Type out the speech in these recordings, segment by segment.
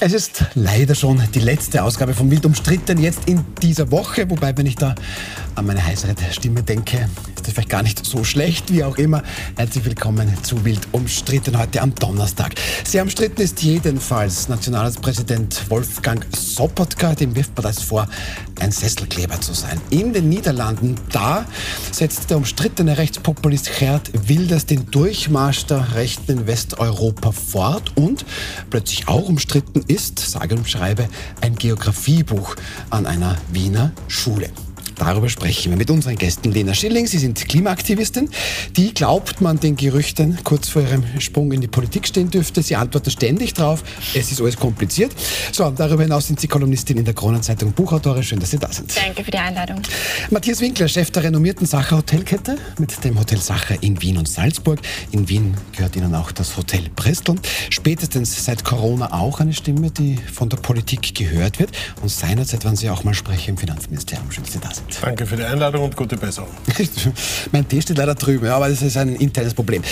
Es ist leider schon die letzte Ausgabe von Wild umstritten jetzt in dieser Woche, wobei wenn ich da an meine heißere Stimme denke, ist vielleicht gar nicht so schlecht, wie auch immer. Herzlich willkommen zu Wild umstritten heute am Donnerstag. Sehr umstritten ist jedenfalls Nationalratspräsident Wolfgang Sobotka, dem wirft man das vor, ein Sesselkleber zu sein. In den Niederlanden, da setzt der umstrittene Rechtspopulist Gerd Wilders den Durchmarsch der Rechten in Westeuropa fort und plötzlich auch umstritten ist, sage und schreibe, ein Geografiebuch an einer Wiener Schule. Darüber sprechen wir mit unseren Gästen. Lena Schilling, Sie sind Klimaaktivistin. Die glaubt man den Gerüchten kurz vor ihrem Sprung in die Politik stehen dürfte. Sie antwortet ständig drauf. Es ist alles kompliziert. So, darüber hinaus sind Sie Kolumnistin in der Kronenzeitung, Buchautorin. Schön, dass Sie da sind. Danke für die Einladung. Matthias Winkler, Chef der renommierten Sacher Hotelkette mit dem Hotel Sacher in Wien und Salzburg. In Wien gehört Ihnen auch das Hotel Bristol. Spätestens seit Corona auch eine Stimme, die von der Politik gehört wird. Und seinerzeit waren Sie auch mal Sprecher im Finanzministerium. Schön, dass Sie da sind. Danke für die Einladung und gute Besserung. mein Tee steht leider drüben, aber das ist ein internes Problem.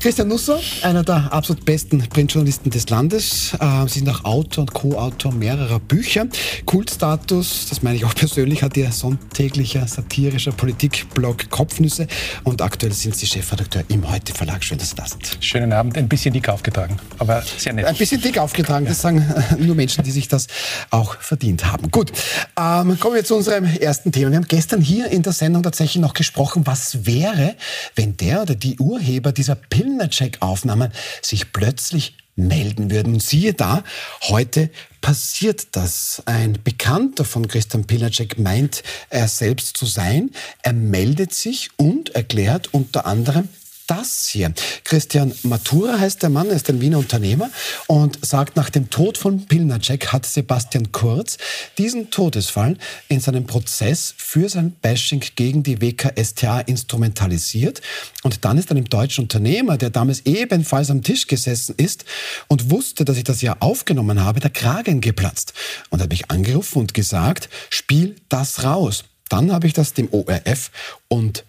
Christian Nusser, einer der absolut besten Printjournalisten des Landes. Äh, Sie sind auch Autor und Co-Autor mehrerer Bücher. Kultstatus, das meine ich auch persönlich, hat Ihr sonntäglicher satirischer Politikblog Kopfnüsse. Und aktuell sind Sie Chefredakteur im Heute Verlag. Schön, dass Sie da sind. Schönen Abend. Ein bisschen dick aufgetragen, aber sehr nett. Ein bisschen dick aufgetragen, das sagen nur Menschen, die sich das auch verdient haben. Gut, ähm, kommen wir zu unserem ersten Thema. Wir haben gestern hier in der Sendung tatsächlich noch gesprochen, was wäre, wenn der oder die Urheber dieser Pilnercheck-Aufnahmen sich plötzlich melden würden. Und siehe da, heute passiert das. Ein Bekannter von Christian Pilnacek meint, er selbst zu sein. Er meldet sich und erklärt unter anderem, das hier. Christian Matura heißt der Mann, er ist ein Wiener Unternehmer und sagt, nach dem Tod von Pilnacek hat Sebastian Kurz diesen Todesfall in seinem Prozess für sein Bashing gegen die WKStA instrumentalisiert. Und dann ist einem deutschen Unternehmer, der damals ebenfalls am Tisch gesessen ist und wusste, dass ich das ja aufgenommen habe, der Kragen geplatzt. Und hat mich angerufen und gesagt, spiel das raus. Dann habe ich das dem ORF und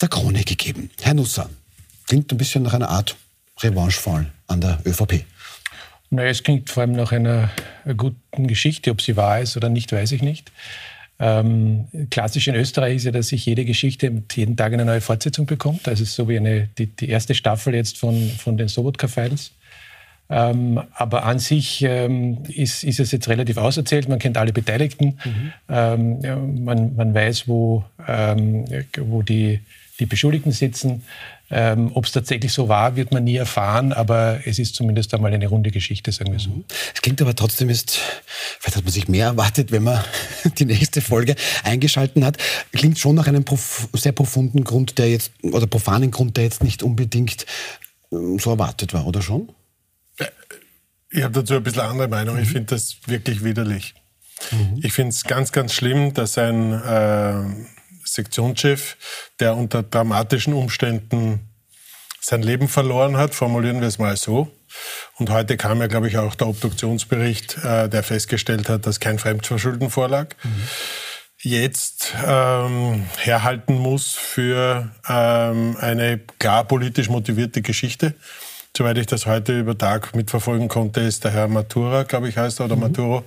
der Krone gegeben. Herr Nusser, Klingt ein bisschen nach einer Art Revanchefall an der ÖVP. Naja, es klingt vor allem nach einer guten Geschichte. Ob sie wahr ist oder nicht, weiß ich nicht. Ähm, klassisch in Österreich ist ja, dass sich jede Geschichte jeden Tag eine neue Fortsetzung bekommt. Also es ist so wie eine, die, die erste Staffel jetzt von, von den Sobotka-Files. Ähm, aber an sich ähm, ist, ist, es jetzt relativ auserzählt. Man kennt alle Beteiligten. Mhm. Ähm, man, man, weiß, wo, ähm, wo die, die Beschuldigten sitzen. Ähm, Ob es tatsächlich so war, wird man nie erfahren, aber es ist zumindest einmal eine runde Geschichte, sagen wir so. Mhm. Es klingt aber trotzdem ist, vielleicht hat man sich mehr erwartet, wenn man die nächste Folge eingeschalten hat. Klingt schon nach einem prof sehr profunden Grund, der jetzt, oder profanen Grund, der jetzt nicht unbedingt ähm, so erwartet war, oder schon? Äh, ich habe dazu ein bisschen andere Meinung. Mhm. Ich finde das wirklich widerlich. Mhm. Ich finde es ganz, ganz schlimm, dass ein äh, Sektionschef, der unter dramatischen Umständen sein Leben verloren hat, formulieren wir es mal so. Und heute kam ja, glaube ich, auch der Obduktionsbericht, äh, der festgestellt hat, dass kein Fremdverschulden vorlag. Mhm. Jetzt ähm, herhalten muss für ähm, eine klar politisch motivierte Geschichte. Soweit ich das heute über Tag mitverfolgen konnte, ist der Herr Matura, glaube ich, heißt er, oder mhm. Maturo,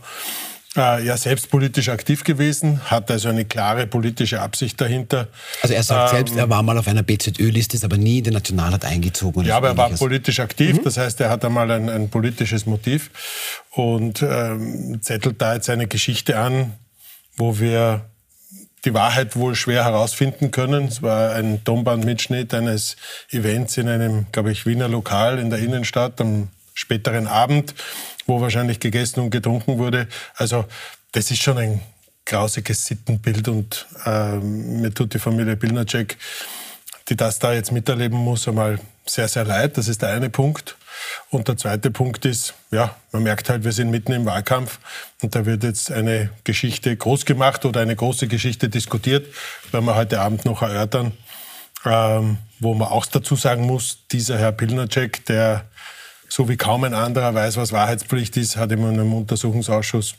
äh, ja selbst politisch aktiv gewesen, hat also eine klare politische Absicht dahinter. Also er sagt ähm, selbst, er war mal auf einer BZÖ-Liste, ist aber nie in den Nationalrat eingezogen. Ja, aber er war politisch aktiv, mhm. das heißt, er hat einmal ein, ein politisches Motiv und ähm, zettelt da jetzt eine Geschichte an, wo wir die Wahrheit wohl schwer herausfinden können. Es war ein Tonbandmitschnitt eines Events in einem, glaube ich, Wiener Lokal in der Innenstadt am späteren Abend wo wahrscheinlich gegessen und getrunken wurde. Also das ist schon ein grausiges Sittenbild und äh, mir tut die Familie Pilnacek, die das da jetzt miterleben muss, einmal sehr, sehr leid. Das ist der eine Punkt. Und der zweite Punkt ist, ja, man merkt halt, wir sind mitten im Wahlkampf und da wird jetzt eine Geschichte groß gemacht oder eine große Geschichte diskutiert, werden wir heute Abend noch erörtern, ähm, wo man auch dazu sagen muss, dieser Herr Pilnacek, der so wie kaum ein anderer weiß, was Wahrheitspflicht ist, hat immer in einem Untersuchungsausschuss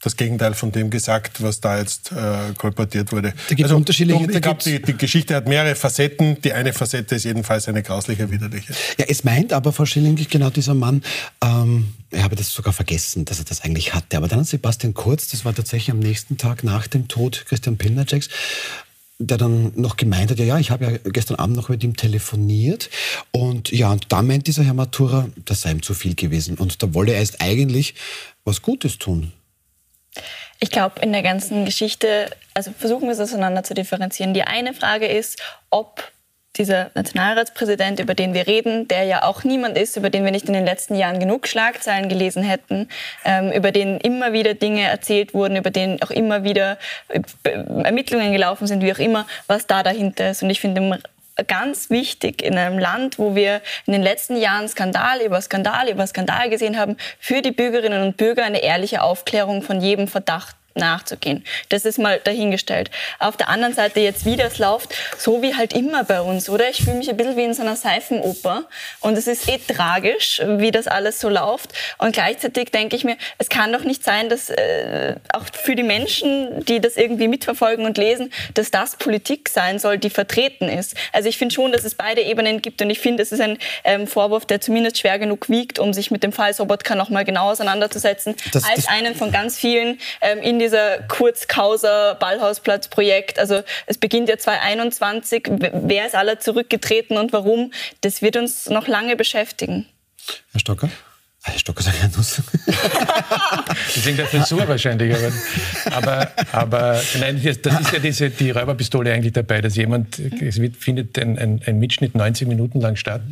das Gegenteil von dem gesagt, was da jetzt äh, kolportiert wurde. Da gibt also, unterschiedliche. Ich glaube, die, die, Geschichte hat mehrere Facetten. Die eine Facette ist jedenfalls eine grausliche, widerliche. Ja, es meint aber Frau Schilling, genau dieser Mann, ähm, ich habe das sogar vergessen, dass er das eigentlich hatte. Aber dann Sebastian Kurz, das war tatsächlich am nächsten Tag nach dem Tod Christian Pilnaceks, der dann noch gemeint hat, ja, ja, ich habe ja gestern Abend noch mit ihm telefoniert und ja, und da meint dieser Herr Matura, das sei ihm zu viel gewesen und da wolle er erst eigentlich was Gutes tun. Ich glaube, in der ganzen Geschichte, also versuchen wir es auseinander zu differenzieren. Die eine Frage ist, ob dieser Nationalratspräsident, über den wir reden, der ja auch niemand ist, über den wir nicht in den letzten Jahren genug Schlagzeilen gelesen hätten, ähm, über den immer wieder Dinge erzählt wurden, über den auch immer wieder äh, Ermittlungen gelaufen sind, wie auch immer, was da dahinter ist. Und ich finde ganz wichtig in einem Land, wo wir in den letzten Jahren Skandal über Skandal über Skandal gesehen haben, für die Bürgerinnen und Bürger eine ehrliche Aufklärung von jedem Verdacht nachzugehen. Das ist mal dahingestellt. Auf der anderen Seite jetzt, wie das läuft, so wie halt immer bei uns, oder? Ich fühle mich ein bisschen wie in so einer Seifenoper und es ist eh tragisch, wie das alles so läuft. Und gleichzeitig denke ich mir, es kann doch nicht sein, dass äh, auch für die Menschen, die das irgendwie mitverfolgen und lesen, dass das Politik sein soll, die vertreten ist. Also ich finde schon, dass es beide Ebenen gibt und ich finde, es ist ein ähm, Vorwurf, der zumindest schwer genug wiegt, um sich mit dem Fall Sobotka noch mal genau auseinanderzusetzen, das, als das einen von ganz vielen ähm, in dieser Kurzkauser Ballhausplatz-Projekt. Also es beginnt ja 2021. Wer ist aller zurückgetreten und warum? Das wird uns noch lange beschäftigen. Herr Stocker? Ah, Herr Stocker sagt ja Nuss. Deswegen der Frisur wahrscheinlich. Aber, aber, aber nein, das ist ja diese, die Räuberpistole eigentlich dabei, dass jemand, es wird, findet ein, ein, ein Mitschnitt 90 Minuten lang statt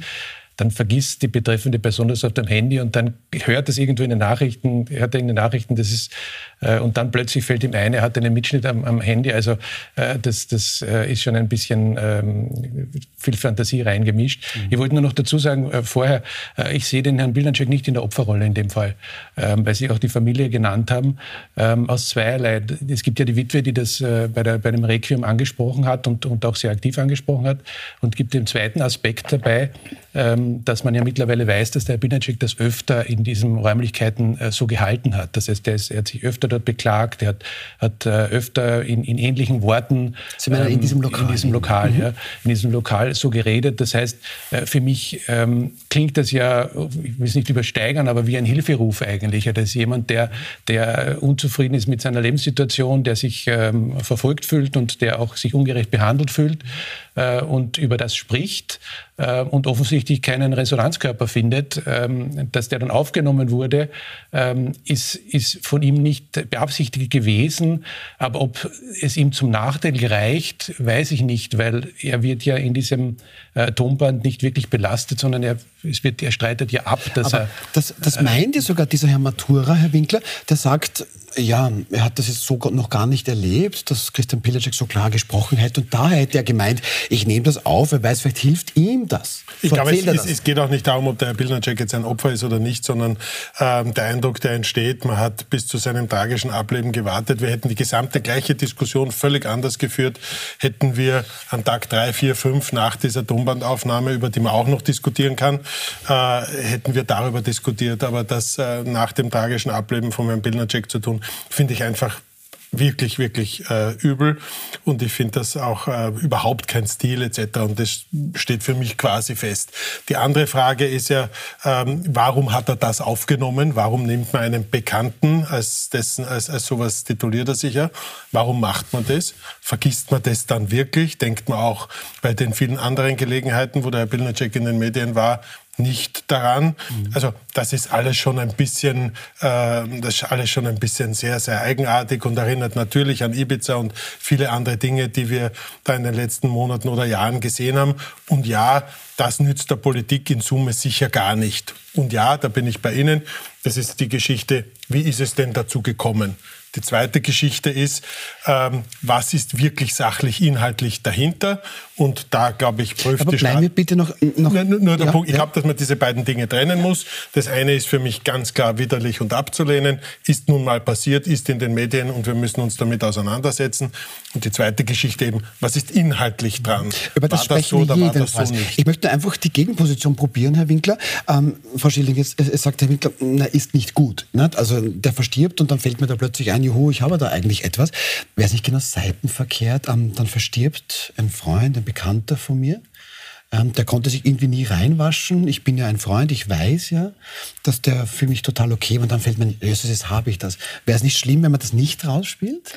dann vergisst die betreffende Person das auf dem Handy und dann hört das irgendwo in den Nachrichten, hört er in den Nachrichten, das ist, äh, und dann plötzlich fällt ihm ein, er hat einen Mitschnitt am, am Handy. Also äh, das, das äh, ist schon ein bisschen ähm, viel Fantasie reingemischt. Mhm. Ich wollte nur noch dazu sagen, äh, vorher, äh, ich sehe den Herrn Bildanschek nicht in der Opferrolle in dem Fall, ähm, weil Sie auch die Familie genannt haben, ähm, aus zweierlei. Es gibt ja die Witwe, die das äh, bei, der, bei dem Requiem angesprochen hat und, und auch sehr aktiv angesprochen hat und gibt den zweiten Aspekt dabei, ähm, dass man ja mittlerweile weiß, dass der Binacek das öfter in diesen Räumlichkeiten äh, so gehalten hat. Das heißt, er, ist, er, hat sich öfter dort beklagt, er hat, hat äh, öfter in, in, ähnlichen Worten Sie meinen, ähm, in diesem Lokal, in diesem Lokal, mhm. ja, in diesem Lokal so geredet. Das heißt, äh, für mich ähm, klingt das ja, ich will es nicht übersteigern, aber wie ein Hilferuf eigentlich. Ja, das ist jemand, der, der unzufrieden ist mit seiner Lebenssituation, der sich ähm, verfolgt fühlt und der auch sich ungerecht behandelt fühlt äh, und über das spricht äh, und offensichtlich keinen Resonanzkörper findet, ähm, dass der dann aufgenommen wurde, ähm, ist, ist von ihm nicht beabsichtigt gewesen. Aber ob es ihm zum Nachteil gereicht, weiß ich nicht, weil er wird ja in diesem äh, Tonband nicht wirklich belastet, sondern er, es wird, er streitet ja ab, dass Aber er... Das, das meint ja sogar dieser Herr Matura, Herr Winkler, der sagt, ja, er hat das jetzt so noch gar nicht erlebt, dass Christian Pilacek so klar gesprochen hätte. Und da hätte er gemeint, ich nehme das auf, er weiß, vielleicht hilft ihm das. Ich glaube, es, es, es, geht auch nicht darum, ob der Herr Pilacek jetzt ein Opfer ist oder nicht, sondern ähm, der Eindruck, der entsteht, man hat bis zu seinem tragischen Ableben gewartet. Wir hätten die gesamte gleiche Diskussion völlig anders geführt, hätten wir an Tag drei, vier, fünf nach dieser Tonbandaufnahme, über die man auch noch diskutieren kann, äh, hätten wir darüber diskutiert. Aber das äh, nach dem tragischen Ableben von Herrn Pilnacek zu tun, finde ich einfach wirklich, wirklich äh, übel. Und ich finde das auch äh, überhaupt kein Stil etc. Und das steht für mich quasi fest. Die andere Frage ist ja, ähm, warum hat er das aufgenommen? Warum nimmt man einen Bekannten als, dessen, als, als sowas tituliert er sich ja? Warum macht man das? Vergisst man das dann wirklich? Denkt man auch bei den vielen anderen Gelegenheiten, wo der Herr Pilnacek in den Medien war, nicht daran. Mhm. Also das ist alles schon ein bisschen, äh, das ist alles schon ein bisschen sehr, sehr eigenartig und erinnert natürlich an Ibiza und viele andere Dinge, die wir da in den letzten Monaten oder Jahren gesehen haben. Und ja, das nützt der Politik in Summe sicher gar nicht. Und ja, da bin ich bei Ihnen. Das ist die Geschichte, wie ist es denn dazu gekommen? Die zweite Geschichte ist, ähm, was ist wirklich sachlich, inhaltlich dahinter? Und da, glaube ich, prüft Aber die wir bitte noch... noch nur, nur der ja, Punkt, ich ja. glaube, dass man diese beiden Dinge trennen muss. Das eine ist für mich ganz klar widerlich und abzulehnen, ist nun mal passiert, ist in den Medien und wir müssen uns damit auseinandersetzen. Und die zweite Geschichte eben, was ist inhaltlich dran? Über das war das so oder wir war das jedenfalls. so nicht? ich möchte einfach die Gegenposition probieren, Herr Winkler. Ähm, Frau Schilling, jetzt es, es sagt Herr Winkler, na, ist nicht gut. Nicht? Also der verstirbt und dann fällt mir da plötzlich ein, juhu, ich habe da eigentlich etwas. Wäre es nicht genau seitenverkehrt? Ähm, dann verstirbt ein Freund, ein Bekannter von mir. Ähm, der konnte sich irgendwie nie reinwaschen. Ich bin ja ein Freund, ich weiß ja, dass der für mich total okay war. Und dann fällt mir, Jesus, jetzt habe ich das. Wäre es nicht schlimm, wenn man das nicht rausspielt?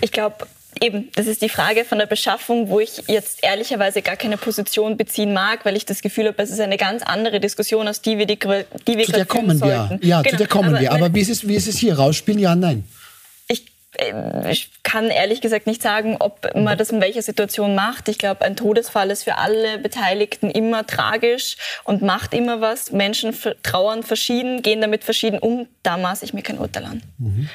Ich glaube, eben, das ist die Frage von der Beschaffung, wo ich jetzt ehrlicherweise gar keine Position beziehen mag, weil ich das Gefühl habe, es ist eine ganz andere Diskussion, aus die wir, die, die wir Zu der kommen wir. sollten. Ja, zu Genau, der kommen wir. meine- Aber wie ist, es, wie ist es hier? Rausspielen? Ja, nein. Ich, äh, ich kann ehrlich gesagt nicht sagen, ob man das in welcher Situation macht. Ich glaube, ein Todesfall ist für alle Beteiligten immer tragisch und macht immer was. Menschen trauern verschieden, gehen damit verschieden um. Da maße ich mir kein Urteil an.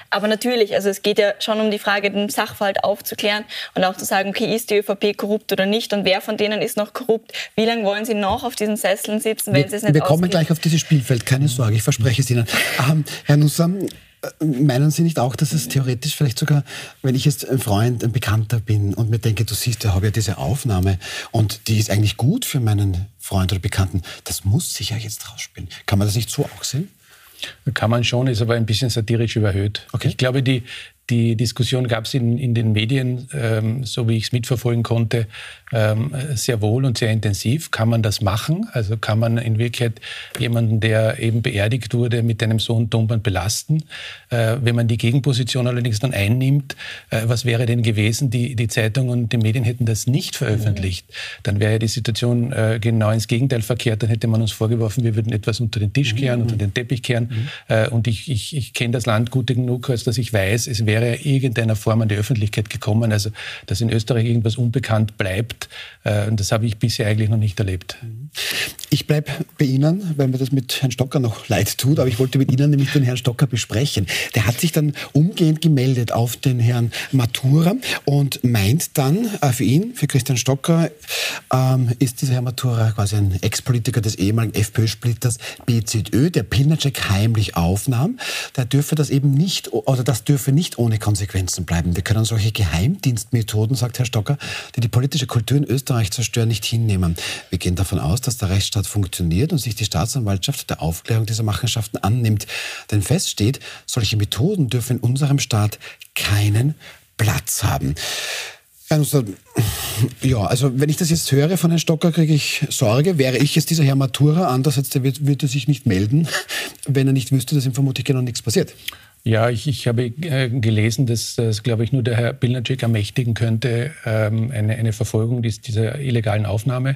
Aber natürlich, also es geht ja schon um die Frage, den Sachverhalt aufzuklären und auch zu sagen, okay, ist die ÖVP korrupt oder nicht und wer von denen ist noch korrupt? Wie lange wollen sie noch auf diesen Sesseln sitzen, wenn sie es nicht wir kommen auskriegen? gleich auf dieses Spielfeld, keine Sorge, ich verspreche es Ihnen. Ähm, Herr Nussam, meinen Sie nicht auch, dass es theoretisch vielleicht sogar, wenn ich jetzt ein Freund, ein Bekannter bin und mir denke, du siehst, ich habe ja diese Aufnahme und die ist eigentlich gut für meinen Freund oder Bekannten, das muss sich ja jetzt rausspielen. Kann man das nicht so auch sehen? Kann man schon, ist aber ein bisschen satirisch überhöht. Okay. Ich glaube, die, die Diskussion gab es in, in den Medien, ähm, so wie ich es mitverfolgen konnte, ähm, sehr wohl und sehr intensiv. Kann man das machen? Also kann man in Wirklichkeit jemanden, der eben beerdigt wurde, mit einem so hohen Tonband belasten? Äh, wenn man die Gegenposition allerdings dann einnimmt, äh, was wäre denn gewesen? Die, die Zeitung und die Medien hätten das nicht veröffentlicht. Dann wäre die Situation äh, genau ins Gegenteil verkehrt. Dann hätte man uns vorgeworfen, wir würden etwas unter den Tisch kehren, unter den Teppich kehren. Äh, und ich, ich, ich kenne das Land gut genug, als dass ich weiß, es wäre irgendeiner Form an die Öffentlichkeit gekommen. Also, dass in Österreich irgendwas unbekannt bleibt, äh, das habe ich bisher eigentlich noch nicht erlebt. Ich bleibe bei Ihnen, weil mir das mit Herrn Stocker noch leid tut, aber ich wollte mit Ihnen nämlich den Herrn Stocker besprechen. Der hat sich dann umgehend gemeldet auf den Herrn Matura und meint dann, äh, für ihn, für Christian Stocker, ähm, ist dieser Herr Matura quasi ein Ex-Politiker des ehemaligen FPÖ-Splitters BZÖ, der Pilnacek heimlich aufnahm. Der dürfe das eben nicht, oder das dürfe nicht ohne Konsequenzen bleiben. Wir können solche Geheimdienstmethoden, sagt Herr Stocker, die die politische Kultur in Österreich zerstören, nicht hinnehmen. Wir gehen davon aus, dass der Rechtsstaat funktioniert und sich die Staatsanwaltschaft der Aufklärung dieser Machenschaften annimmt. Denn feststeht, solche Methoden dürfen in unserem Staat keinen Platz haben. Nussler, ja, also wenn ich das jetzt höre von Herrn Stocker, kriege ich Sorge. Wäre ich jetzt dieser Herr Matura, andererseits der wird, würde sich nicht melden, wenn er nicht wüsste, dass ihm vermutlich genau nichts passiert. Ja, ich, ich habe äh, gelesen, dass das, glaube ich, nur der Herr Pilnacek ermächtigen könnte, ähm, eine, eine Verfolgung dies, dieser illegalen Aufnahme.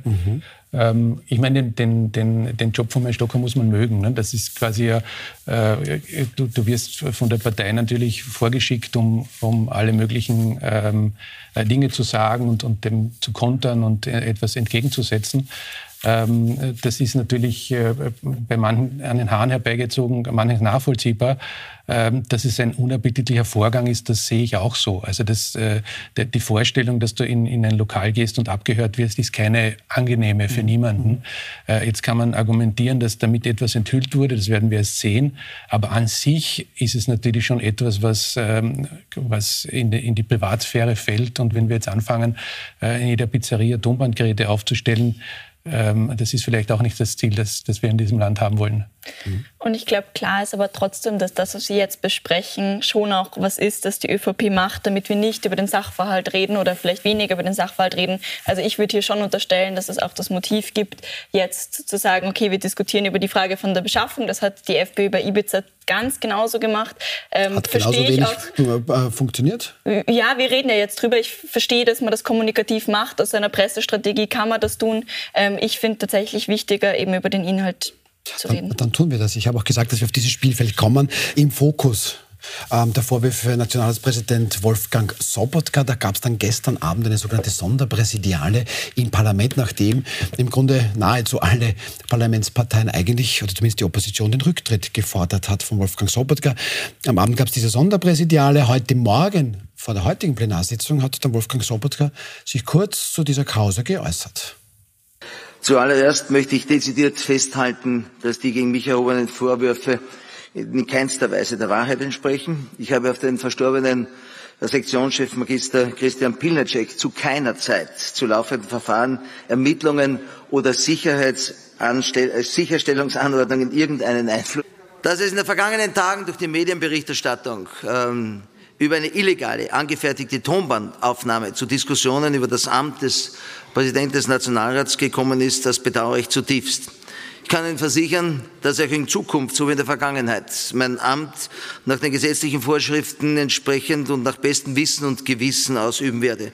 Ähm, ich meine, den, den, den, den Job von Herrn Stocker muss man mögen. Ne? Das ist quasi ja, äh, du, du wirst von der Partei natürlich vorgeschickt, um, um alle möglichen ähm, äh, Dinge zu sagen und, und dem zu kontern und äh, etwas entgegenzusetzen. Ähm, das ist natürlich äh, bei manchen an den Haaren herbeigezogen, manches nachvollziehbar. Ähm, dass es ein unappetitlicher Vorgang ist, das sehe ich auch so. Also das, äh, der, die Vorstellung, dass du in, in ein Lokal gehst und abgehört wirst, ist keine angenehme für niemanden. Äh, jetzt kann man argumentieren, dass damit etwas enthüllt wurde, das werden wir erst sehen. Aber an sich ist es natürlich schon etwas, was, ähm, was in, die, in die Privatsphäre fällt. Und wenn wir jetzt anfangen, äh, in jeder Pizzeria Tonbandgeräte aufzustellen, das ist vielleicht auch nicht das Ziel, das, das wir in diesem Land haben wollen. Und ich glaube, klar ist aber trotzdem, dass das, was wir jetzt besprechen, schon auch was ist, das die ÖVP macht, damit wir nicht über den Sachverhalt reden oder vielleicht weniger über den Sachverhalt reden. Also ich würde hier schon unterstellen, dass es auch das Motiv gibt, jetzt zu sagen, okay, wir diskutieren über die Frage von der Beschaffung. Das hat die FPÖ bei Ibiza ganz genauso gemacht. Ähm, Hat genauso wenig auch- äh, funktioniert. ja, wir reden ja jetzt drüber. Ich verstehe, dass man das kommunikativ macht. Aus einer Pressestrategie kann man das tun. Ähm, ich finde tatsächlich wichtiger, eben über den Inhalt zu Dann, reden. dann tun wir das. Ich habe auch gesagt, dass wir auf dieses Spielfeld kommen. Im Fokus Ähm, der Vorwurf für Nationalratspräsident Wolfgang Sobotka, da gab es dann gestern Abend eine sogenannte Sonderpräsidiale im Parlament, nachdem im Grunde nahezu alle Parlamentsparteien eigentlich, oder zumindest die Opposition, den Rücktritt gefordert hat von Wolfgang Sobotka. Am Abend gab es diese Sonderpräsidiale. Heute Morgen, vor der heutigen Plenarsitzung, hat dann Wolfgang Sobotka sich kurz zu dieser Causa geäußert. Zuallererst möchte ich dezidiert festhalten, dass die gegen mich erhobenen Vorwürfe in keinster Weise der Wahrheit entsprechen. Ich habe auf den verstorbenen Sektionschef Magister Christian Pilnacek zu keiner Zeit zu laufenden Verfahren, Ermittlungen oder Sicherstellungsanordnungen irgendeinen Einfluss. Dass es in den vergangenen Tagen durch die Medienberichterstattung ähm, über eine illegale, angefertigte Tonbandaufnahme zu Diskussionen über das Amt des Präsidenten des Nationalrats gekommen ist, das bedauere ich zutiefst. Ich kann Ihnen versichern, dass ich in Zukunft, so wie in der Vergangenheit, mein Amt nach den gesetzlichen Vorschriften entsprechend und nach bestem Wissen und Gewissen ausüben werde.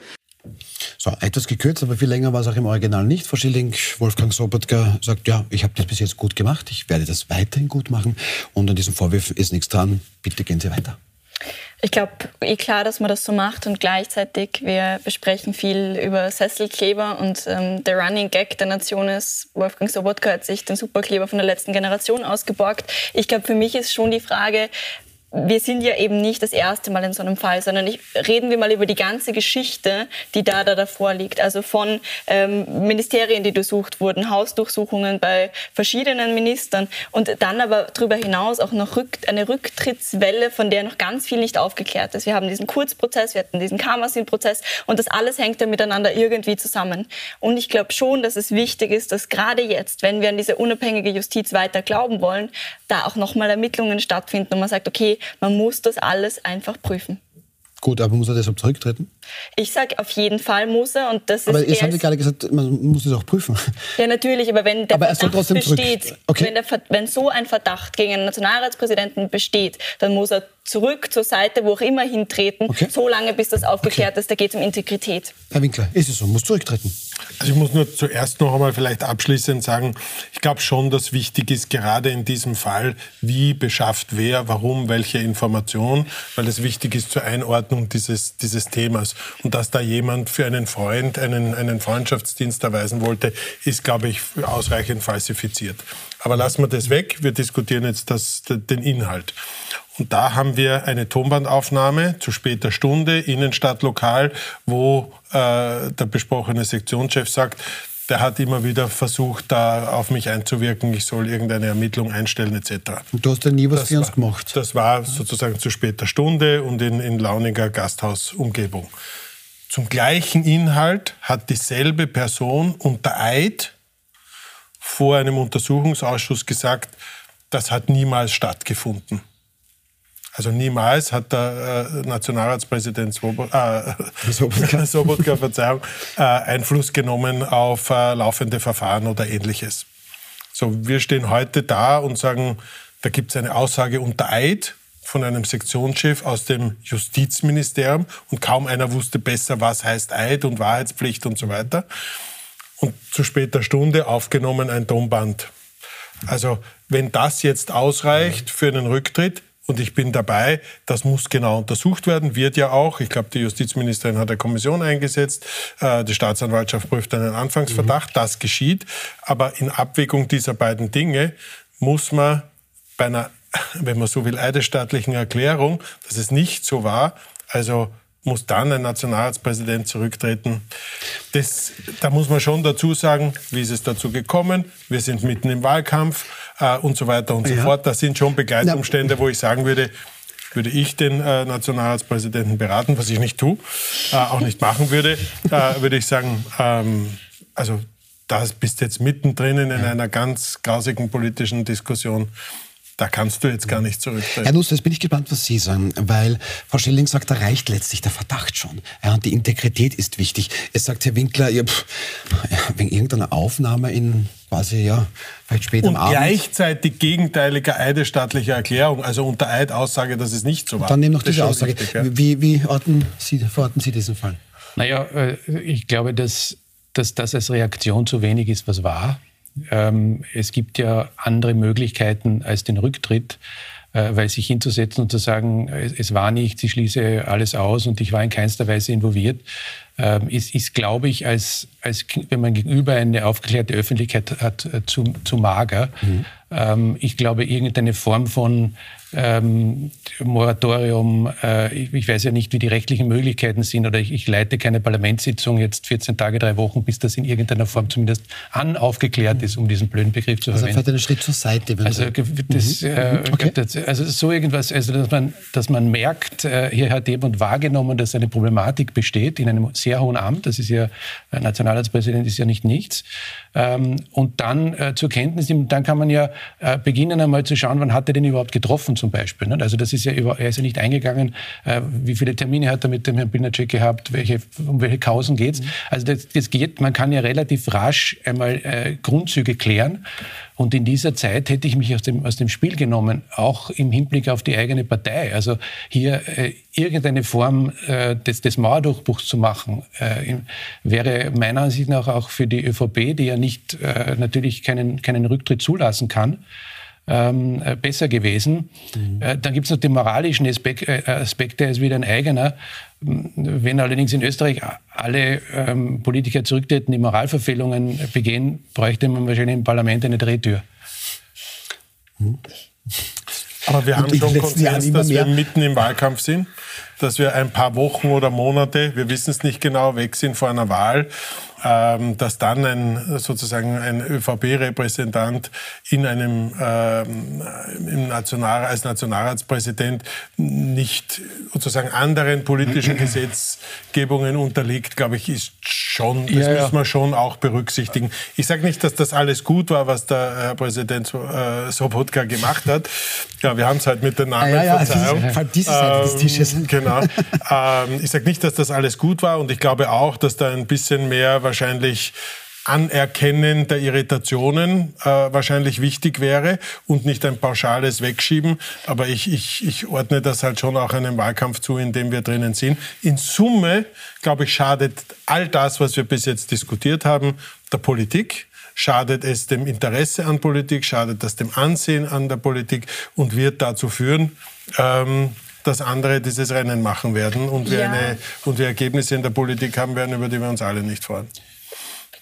So, etwas gekürzt, aber viel länger war es auch im Original nicht. Frau Schilling, Wolfgang Sobotka sagt, ja, ich habe das bis jetzt gut gemacht, ich werde das weiterhin gut machen und an diesen Vorwürfen ist nichts dran. Bitte gehen Sie weiter. Ich glaube, eh klar, dass man das so macht und gleichzeitig, wir besprechen viel über Sesselkleber und ähm, der Running Gag der Nation ist, Wolfgang Sobotka hat sich den Superkleber von der letzten Generation ausgeborgt. Ich glaube, für mich ist schon die Frage, wir sind ja eben nicht das erste Mal in so einem Fall, sondern ich, reden wir mal über die ganze Geschichte, die da, da davor liegt. Also von ähm, Ministerien, die durchsucht wurden, Hausdurchsuchungen bei verschiedenen Ministern und dann aber darüber hinaus auch noch rück, eine Rücktrittswelle, von der noch ganz viel nicht aufgeklärt ist. Wir haben diesen Kurzprozess, wir hatten diesen Kamasin-Prozess und das alles hängt ja miteinander irgendwie zusammen. Und ich glaube schon, dass es wichtig ist, dass gerade jetzt, wenn wir an diese unabhängige Justiz weiter glauben wollen, da auch nochmal Ermittlungen stattfinden und man sagt, okay, man muss das alles einfach prüfen. Gut, aber muss er deshalb zurücktreten? Ich sage, auf jeden Fall muss er. Und das aber ist jetzt haben Sie gerade gesagt, man muss es auch prüfen. Ja, natürlich, aber wenn der aber Verdacht besteht, okay. wenn, der, wenn so ein Verdacht gegen einen Nationalratspräsidenten besteht, dann muss er zurück zur Seite, wo auch immer hintreten, okay. so lange, bis das aufgeklärt okay. ist. Da geht es um Integrität. Herr Winkler, ist es so, muss zurücktreten. Also ich muss nur zuerst noch einmal vielleicht abschließend sagen, ich glaube schon, dass wichtig ist, gerade in diesem Fall, wie beschafft wer, warum, welche Information, weil es wichtig ist zur Einordnung dieses, dieses Themas. Und dass da jemand für einen Freund einen, einen Freundschaftsdienst erweisen wollte, ist, glaube ich, ausreichend falsifiziert. Aber lassen wir das weg. Wir diskutieren jetzt das, den Inhalt. Und da haben wir eine Tonbandaufnahme zu später Stunde, Innenstadtlokal, wo äh, der besprochene Sektionschef sagt, der hat immer wieder versucht, da auf mich einzuwirken, ich soll irgendeine Ermittlung einstellen etc. Und du hast ja nie was das für uns gemacht. Das war sozusagen zu später Stunde und in, in launiger Gasthausumgebung. Zum gleichen Inhalt hat dieselbe Person unter Eid vor einem Untersuchungsausschuss gesagt, das hat niemals stattgefunden. Also niemals hat der äh, Nationalratspräsident Swoboda, äh, Sobotka, Sobotka Verzeihung, äh, Einfluss genommen auf äh, laufende Verfahren oder ähnliches. So, wir stehen heute da und sagen, da gibt es eine Aussage unter Eid von einem Sektionschef aus dem Justizministerium und kaum einer wusste besser, was heißt Eid und Wahrheitspflicht und so weiter. Und zu später Stunde aufgenommen ein Tonband. Also wenn das jetzt ausreicht für einen Rücktritt, und ich bin dabei. Das muss genau untersucht werden, wird ja auch. Ich glaube, die Justizministerin hat eine Kommission eingesetzt. Äh, die Staatsanwaltschaft prüft einen Anfangsverdacht. Mhm. Das geschieht. Aber in Abwägung dieser beiden Dinge muss man bei einer, wenn man so will, eidesstaatlichen Erklärung, dass es nicht so war, also muss dann ein Nationalratspräsident zurücktreten. Das, da muss man schon dazu sagen, wie ist es dazu gekommen? Wir sind mitten im Wahlkampf äh, und so weiter und so ja. fort. Das sind schon Begleitumstände, wo ich sagen würde, würde ich den äh, Nationalratspräsidenten beraten, was ich nicht tue, äh, auch nicht machen würde, äh, würde ich sagen, ähm, also da bist jetzt mittendrin in einer ganz grausigen politischen Diskussion. Da kannst du jetzt gar nicht zurücktreten. Herr Nuss, jetzt bin ich gespannt, was Sie sagen, weil Frau Schilling sagt, da reicht letztlich der Verdacht schon. Ja, und die Integrität ist wichtig. Es sagt Herr Winkler, ja, pff, wegen irgendeiner Aufnahme in quasi, ja, vielleicht später am Abend. gleichzeitig gegenteilige eidesstaatliche Erklärung, also unter Eidaussage, dass es nicht so war. dann nehmen noch diese Aussage. Richtig, ja. Wie, wie orten Sie, verorten Sie diesen Fall? Naja, äh, ich glaube, dass, dass das als Reaktion zu wenig ist, was war. Ähm, es gibt ja andere Möglichkeiten als den Rücktritt. äh, weil sich hinzusetzen und zu sagen, es war nicht, ich schließe alles aus und ich war in keinster Weise involviert, ähm, ist, ist glaube ich, als, als wenn man gegenüber eine aufgeklärte Öffentlichkeit hat, äh, zu, zu mager. Mhm. Ähm, ich glaube, irgendeine Form von ähm, Moratorium, äh, ich, ich, weiß ja nicht, wie die rechtlichen Möglichkeiten sind, oder ich, ich, leite keine Parlamentssitzung jetzt 14 Tage, drei Wochen, bis das in irgendeiner Form zumindest an aufgeklärt ist, um diesen blöden Begriff zu also verwenden. Also einen Schritt zur Seite. Also, das, mhm. äh, okay. das, also so irgendwas, also dass man, dass man merkt, äh, hier hat jemand wahrgenommen, dass eine Problematik besteht in einem sehr hohen Amt, das ist ja, Nationalratspräsident ist ja nicht nichts, ähm, und dann äh, zur Kenntnis nehmen, dann kann man ja äh, beginnen einmal zu schauen, wann hat er denn überhaupt getroffen zum Beispiel. Also das ist ja über, er ist ja nicht eingegangen, äh, wie viele Termine hat er mit dem Herrn Binacek gehabt, welche, um welche Kausen geht's. Mhm. Also das, das geht, man kann ja relativ rasch einmal äh, Grundzüge klären und in dieser Zeit hätte ich mich aus dem, aus dem Spiel genommen, auch im Hinblick auf die eigene Partei. Also hier äh, irgendeine Form äh, des, des Mauerdurchbruchs zu machen, äh, wäre meiner Ansicht nach auch für die ÖVP, die ja nicht äh, natürlich keinen, keinen Rücktritt zulassen kann, ähm, äh, besser gewesen. Mhm. Äh, dann gibt es noch den moralischen Aspekt, äh, Aspekt, der ist wieder ein eigener. Wenn allerdings in Österreich alle ähm, Politiker zurücktreten, die Moralverfehlungen begehen, bräuchte man wahrscheinlich im Parlament eine Drehtür. Mhm. Aber wir haben schon Konsens, dass wir mitten im Wahlkampf sind, dass wir ein paar Wochen oder Monate, wir wissen es nicht genau, weg sind vor einer Wahl ähm, dass dann ein, sozusagen ein ÖVP-Repräsentant in einem ähm, im National, als Nationalratspräsident nicht sozusagen anderen politischen Gesetzgebungen unterliegt, glaube ich, ist schon, das ja, müssen wir schon auch berücksichtigen. Ich sage nicht, dass das alles gut war, was der Herr Präsident äh, Sobotka gemacht hat. Ja, wir haben es halt mit den Namen. Ah, ja, ja, Verzeihung. Diese, diese Seite des Tisches. Ähm, genau. ähm, ich sage nicht, dass das alles gut war und ich glaube auch, dass da ein bisschen mehr wahrscheinlich Anerkennen der Irritationen äh, wahrscheinlich wichtig wäre und nicht ein pauschales Wegschieben. Aber ich, ich, ich ordne das halt schon auch einem Wahlkampf zu, in dem wir drinnen sind. In Summe, glaube ich, schadet all das, was wir bis jetzt diskutiert haben, der Politik. Schadet es dem Interesse an Politik, schadet das dem Ansehen an der Politik und wird dazu führen, ähm, dass andere dieses Rennen machen werden und wir, ja. eine, und wir Ergebnisse in der Politik haben werden, über die wir uns alle nicht freuen.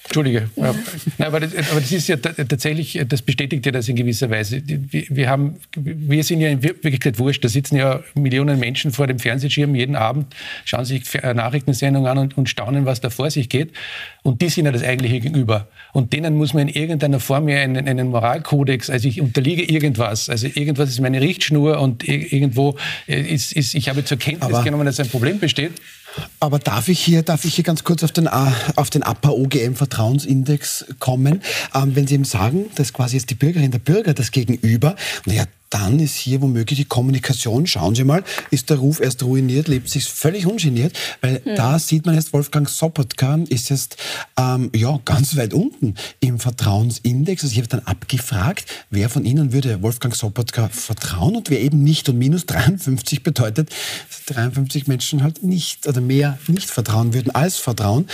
Entschuldige. Ja. Nein, aber, das, aber, das, ist ja tatsächlich, das bestätigt ja das in gewisser Weise. Wir, wir, haben, wir sind ja in Wirklichkeit wurscht. Da sitzen ja Millionen Menschen vor dem Fernsehschirm jeden Abend, schauen sich Nachrichtensendungen an und, und, staunen, was da vor sich geht. Und die sind ja das eigentliche Gegenüber. Und denen muss man in irgendeiner Form ja einen, einen Moralkodex, also ich unterliege irgendwas. Also irgendwas ist meine Richtschnur und irgendwo ist, ist ich habe zur Kenntnis aber genommen, dass ein Problem besteht. Aber darf ich hier, darf ich hier ganz kurz auf den, auf den APA OGM Vertrauensindex kommen? Ähm, wenn Sie eben sagen, dass quasi jetzt die Bürgerin der Bürger das Gegenüber, naja, dann ist hier womöglich die Kommunikation, schauen Sie mal, ist der Ruf erst ruiniert, lebt sich völlig ungeniert, weil hm. da sieht man jetzt, Wolfgang Sobotka ist jetzt ähm, ja, ganz weit unten im Vertrauensindex. Also ich habe dann abgefragt, wer von Ihnen würde Wolfgang Sobotka vertrauen und wer eben nicht. Und minus 53 bedeutet, dass 53 Menschen halt nicht oder mehr nicht vertrauen würden als vertrauen.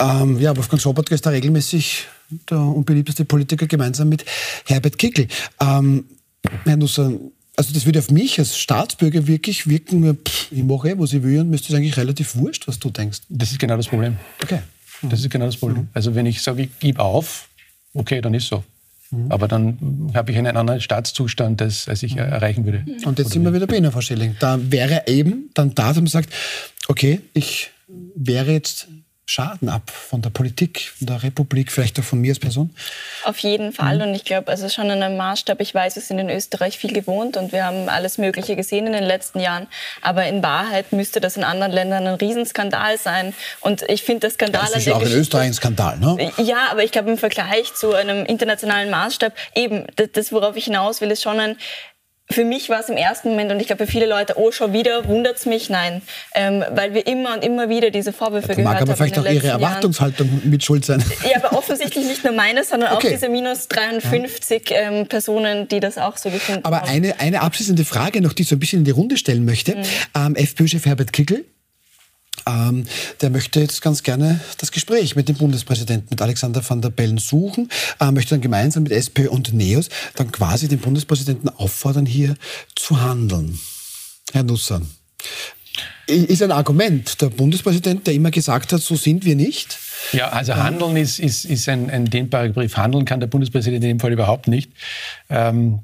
Ähm, ja, Wolfgang Sobotka ist da regelmäßig der unbeliebteste Politiker gemeinsam mit Herbert Kickel. Ähm, Herr Nusser, also das würde auf mich als Staatsbürger wirklich wirken, pff, ich mache eh, was ich will und mir ist das eigentlich relativ wurscht, was du denkst. Das ist genau das Problem. Okay. Mhm. Das ist genau das Problem. Mhm. Also wenn ich sage, ich gebe auf, okay, dann ist so. Mhm. Aber dann habe ich einen anderen Staatszustand, als, als ich mhm. erreichen würde. Und jetzt sind wir wieder bei Ihnen, Frau Schilling. Da wäre eben dann da, dass man sagt, okay, ich wäre jetzt Schaden ab von der Politik, von der Republik, vielleicht auch von mir als Person? Auf jeden Fall. Mhm. Und ich glaube, also schon in einem Maßstab, ich weiß, wir sind in Österreich viel gewohnt und wir haben alles Mögliche gesehen in den letzten Jahren. Aber in Wahrheit müsste das in anderen Ländern ein Riesenskandal sein. Und ich finde das Skandal. Das ist ja auch in Österreich ein Skandal, ne? Ja, aber ich glaube, im Vergleich zu einem internationalen Maßstab, eben, das, worauf ich hinaus will, ist schon ein, für mich war es im ersten Moment und ich glaube für viele Leute, oh schon wieder, wundert's mich? Nein, ähm, weil wir immer und immer wieder diese Vorwürfe ja, gehört haben. Mag aber vielleicht auch Ihre Erwartungshaltung Jahren. mit Schuld sein. Ja, aber offensichtlich nicht nur meine, sondern okay. auch diese minus 53 ja. ähm, Personen, die das auch so gefunden aber haben. Aber eine, eine abschließende Frage noch, die ich so ein bisschen in die Runde stellen möchte. Mhm. Ähm, FPÖ-Chef Herbert Kickl ähm, der möchte jetzt ganz gerne das Gespräch mit dem Bundespräsidenten, mit Alexander van der Bellen suchen, äh, möchte dann gemeinsam mit SP und NEOS dann quasi den Bundespräsidenten auffordern, hier zu handeln. Herr Nusser, ist ein Argument. Der Bundespräsident, der immer gesagt hat, so sind wir nicht. Ja, also Handeln ist, ist, ist ein, ein dehnbarer Begriff. Handeln kann der Bundespräsident in dem Fall überhaupt nicht. Ähm,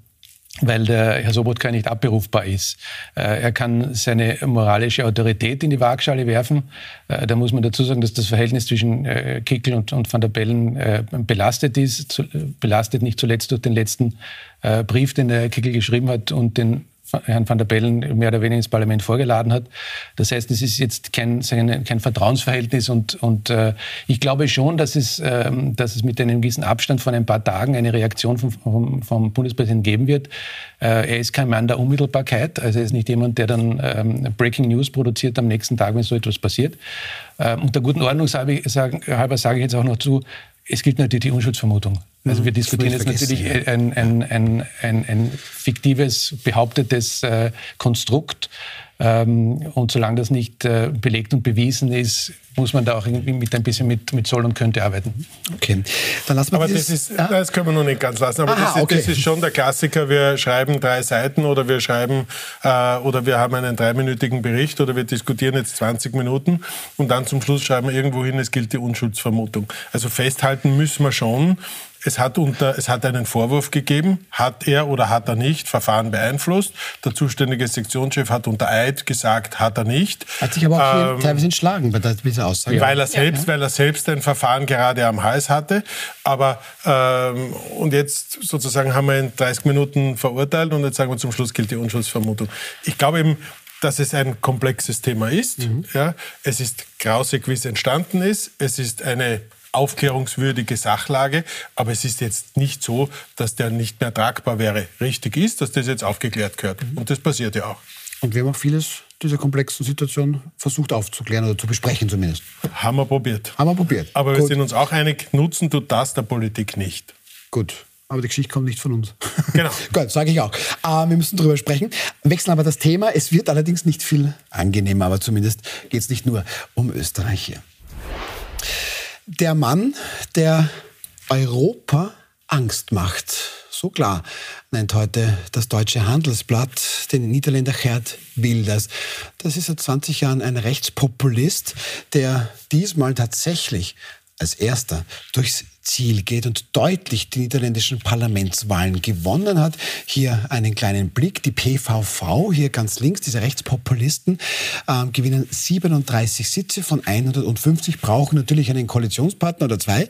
weil der Herr Sobotka nicht abberufbar ist. Äh, er kann seine moralische Autorität in die Waagschale werfen. Äh, da muss man dazu sagen, dass das Verhältnis zwischen äh, Kickel und, Van der Bellen belastet ist, belastet nicht zuletzt durch den letzten Brief, den der Kickel geschrieben hat und den Herrn van der Bellen mehr oder weniger ins Parlament vorgeladen hat. Das heißt, es ist jetzt kein, kein Vertrauensverhältnis und, und äh, ich glaube schon, dass es, ähm, dass es mit einem gewissen Abstand von ein paar Tagen eine Reaktion vom, vom, vom Bundespräsidenten geben wird. Äh, er ist kein Mann der Unmittelbarkeit, also er ist nicht jemand, der dann ähm, Breaking News produziert am nächsten Tag, wenn so etwas passiert. Äh, und der guten Ordnung halber sage ich jetzt auch noch zu, es gilt natürlich die Unschuldsvermutung. Also wir mhm. diskutieren jetzt natürlich ein, ein, ein, ein, ein fiktives, behauptetes äh, Konstrukt. Ähm, und solange das nicht äh, belegt und bewiesen ist, muss man da auch irgendwie mit ein bisschen mit, mit Soll und Könnte arbeiten. Okay, dann lassen wir Aber das, ist, ja? das können wir noch nicht ganz lassen. Aber Aha, das, ist, okay. das, ist, schon der Klassiker. Wir schreiben drei Seiten oder wir schreiben äh, oder wir haben einen dreiminütigen Bericht oder wir diskutieren jetzt 20 Minuten und dann zum Schluss schreiben wir irgendwo hin, es gilt die Unschuldsvermutung. Also festhalten müssen wir schon, es hat, unter, es hat einen Vorwurf gegeben, hat er oder hat er nicht Verfahren beeinflusst. Der zuständige Sektionschef hat unter Eid gesagt, hat er nicht. Hat sich aber auch ähm, teilweise entschlagen bei dieser Aussage. Weil er selbst, ja. weil er selbst ein Verfahren gerade am Hals hatte. Aber ähm, und jetzt sozusagen haben wir ihn 30 Minuten verurteilt und jetzt sagen wir zum Schluss gilt die Unschuldsvermutung. Ich glaube eben, dass es ein komplexes Thema ist. Mhm. Ja, es ist grausig, wie es entstanden ist. Es ist eine aufklärungswürdige Sachlage. Aber es ist jetzt nicht so, dass der nicht mehr tragbar wäre. Richtig ist, dass das jetzt aufgeklärt gehört. Mhm. Und das passiert ja auch. Und wir haben auch vieles dieser komplexen Situation versucht aufzuklären oder zu besprechen zumindest. Haben wir probiert. Haben wir probiert. Aber Gut. wir sind uns auch einig, nutzen tut das der Politik nicht. Gut. Aber die Geschichte kommt nicht von uns. Genau. Gut, sage ich auch. Äh, wir müssen darüber sprechen. Wechseln aber das Thema. Es wird allerdings nicht viel angenehmer, aber zumindest geht es nicht nur um Österreich hier. Der Mann, der Europa Angst macht. So klar nennt heute das deutsche Handelsblatt den Niederländer Gerd Wilders. Das ist seit 20 Jahren ein Rechtspopulist, der diesmal tatsächlich als erster durchs Ziel geht und deutlich die niederländischen Parlamentswahlen gewonnen hat. Hier einen kleinen Blick. Die PVV, hier ganz links, diese Rechtspopulisten, äh, gewinnen 37 Sitze von 150, brauchen natürlich einen Koalitionspartner oder zwei.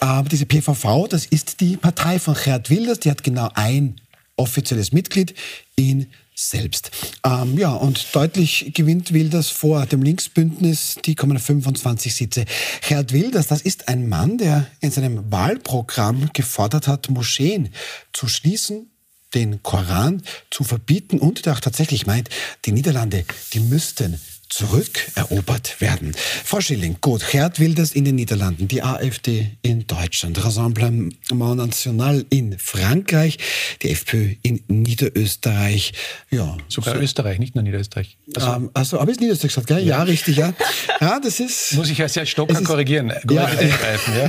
Aber diese PVV, das ist die Partei von Gerd Wilders, die hat genau ein offizielles Mitglied in selbst. Ähm, ja, und deutlich gewinnt Wilders vor dem Linksbündnis, die kommen 25 Sitze. Gerd Wilders, das ist ein Mann, der in seinem Wahlprogramm gefordert hat, Moscheen zu schließen, den Koran zu verbieten und der auch tatsächlich meint, die Niederlande, die müssten zurückerobert werden. Frau Schilling, gut, Gerd Wilders in den Niederlanden, die AfD in Deutschland, Rassemblement National in Frankreich, die FPÖ in Niederösterreich. Ja, Sogar so. Österreich, nicht nur Niederösterreich. Also, ähm, also habe ich Niederösterreich gesagt, gell? Ja. ja. richtig, ja. Ja, das ist... Muss ich als Herr Stocker korrigieren. Ja. ja.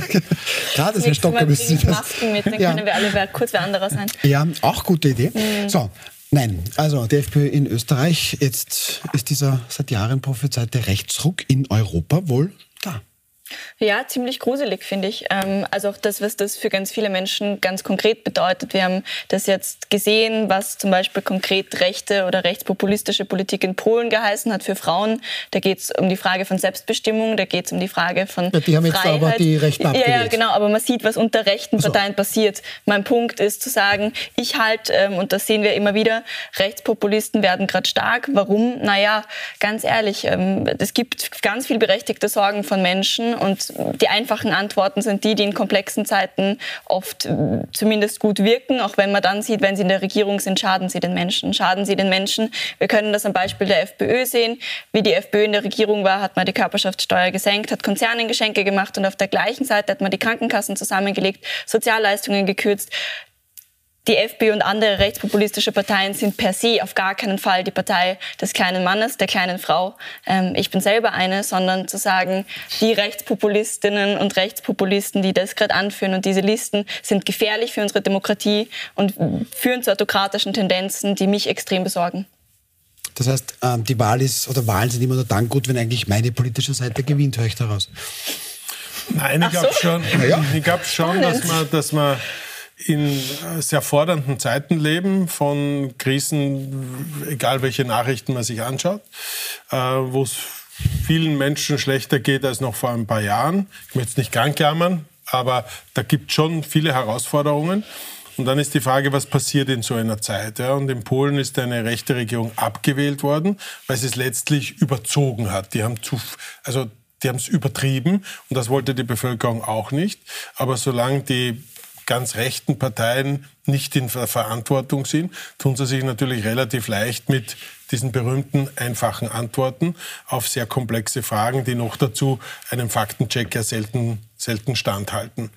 Gerade als Herr Stocker das... Masken mit, dann ja. können wir alle kurz wer anderer sein. Ja, auch gute Idee. Mhm. So, Nein, also die FPÖ in Österreich, jetzt ist dieser seit Jahren prophezeite Rechtsruck in Europa wohl da. Ja, ziemlich gruselig, finde ich. Ähm, also auch das, was das für ganz viele Menschen ganz konkret bedeutet. Wir haben das jetzt gesehen, was zum Beispiel konkret rechte oder rechtspopulistische Politik in Polen geheißen hat für Frauen. Da geht es um die Frage von Selbstbestimmung, da geht es um die Frage von ja, Die haben jetzt aber die Rechten abgelehnt. Ja, ja, genau, aber man sieht, was unter rechten Parteien so. passiert. Mein Punkt ist zu sagen, ich halt, ähm, und das sehen wir immer wieder, Rechtspopulisten werden gerade stark. Warum? Naja, ganz ehrlich, ähm, es gibt ganz viel berechtigte Sorgen von Menschen und die einfachen Antworten sind die, die in komplexen Zeiten oft äh, zumindest gut wirken, auch wenn man dann sieht, wenn sie in der Regierung sind, schaden sie den Menschen. Schaden sie den Menschen. Wir können das am Beispiel der FPÖ sehen. Wie die FPÖ in der Regierung war, hat man die Körperschaftssteuer gesenkt, hat Konzernen Geschenke gemacht und auf der gleichen Seite hat man die Krankenkassen zusammengelegt, Sozialleistungen gekürzt die FPÖ und andere rechtspopulistische Parteien sind per se auf gar keinen Fall die Partei des kleinen Mannes, der kleinen Frau. Ähm, ich bin selber eine, sondern zu sagen, die Rechtspopulistinnen und Rechtspopulisten, die das gerade anführen und diese Listen sind gefährlich für unsere Demokratie und führen zu autokratischen Tendenzen, die mich extrem besorgen. Das heißt, ähm, die Wahl ist, oder Wahlen sind immer nur dann gut, wenn eigentlich meine politische Seite gewinnt, höre ich daraus. Nein, ich glaube so. schon, ja. ich glaub schon dass man, dass man in sehr fordernden Zeiten leben, von Krisen, egal welche Nachrichten man sich anschaut, äh, wo es vielen Menschen schlechter geht als noch vor ein paar Jahren. Ich möchte es nicht krank jammern, aber da gibt es schon viele Herausforderungen. Und dann ist die Frage, was passiert in so einer Zeit? Ja? Und in Polen ist eine rechte Regierung abgewählt worden, weil sie es letztlich überzogen hat. Die haben zu, also die haben es übertrieben und das wollte die Bevölkerung auch nicht. Aber solange die ganz rechten Parteien nicht in Verantwortung sind, tun sie sich natürlich relativ leicht mit diesen berühmten einfachen Antworten auf sehr komplexe Fragen, die noch dazu einem Faktencheck ja selten, selten standhalten.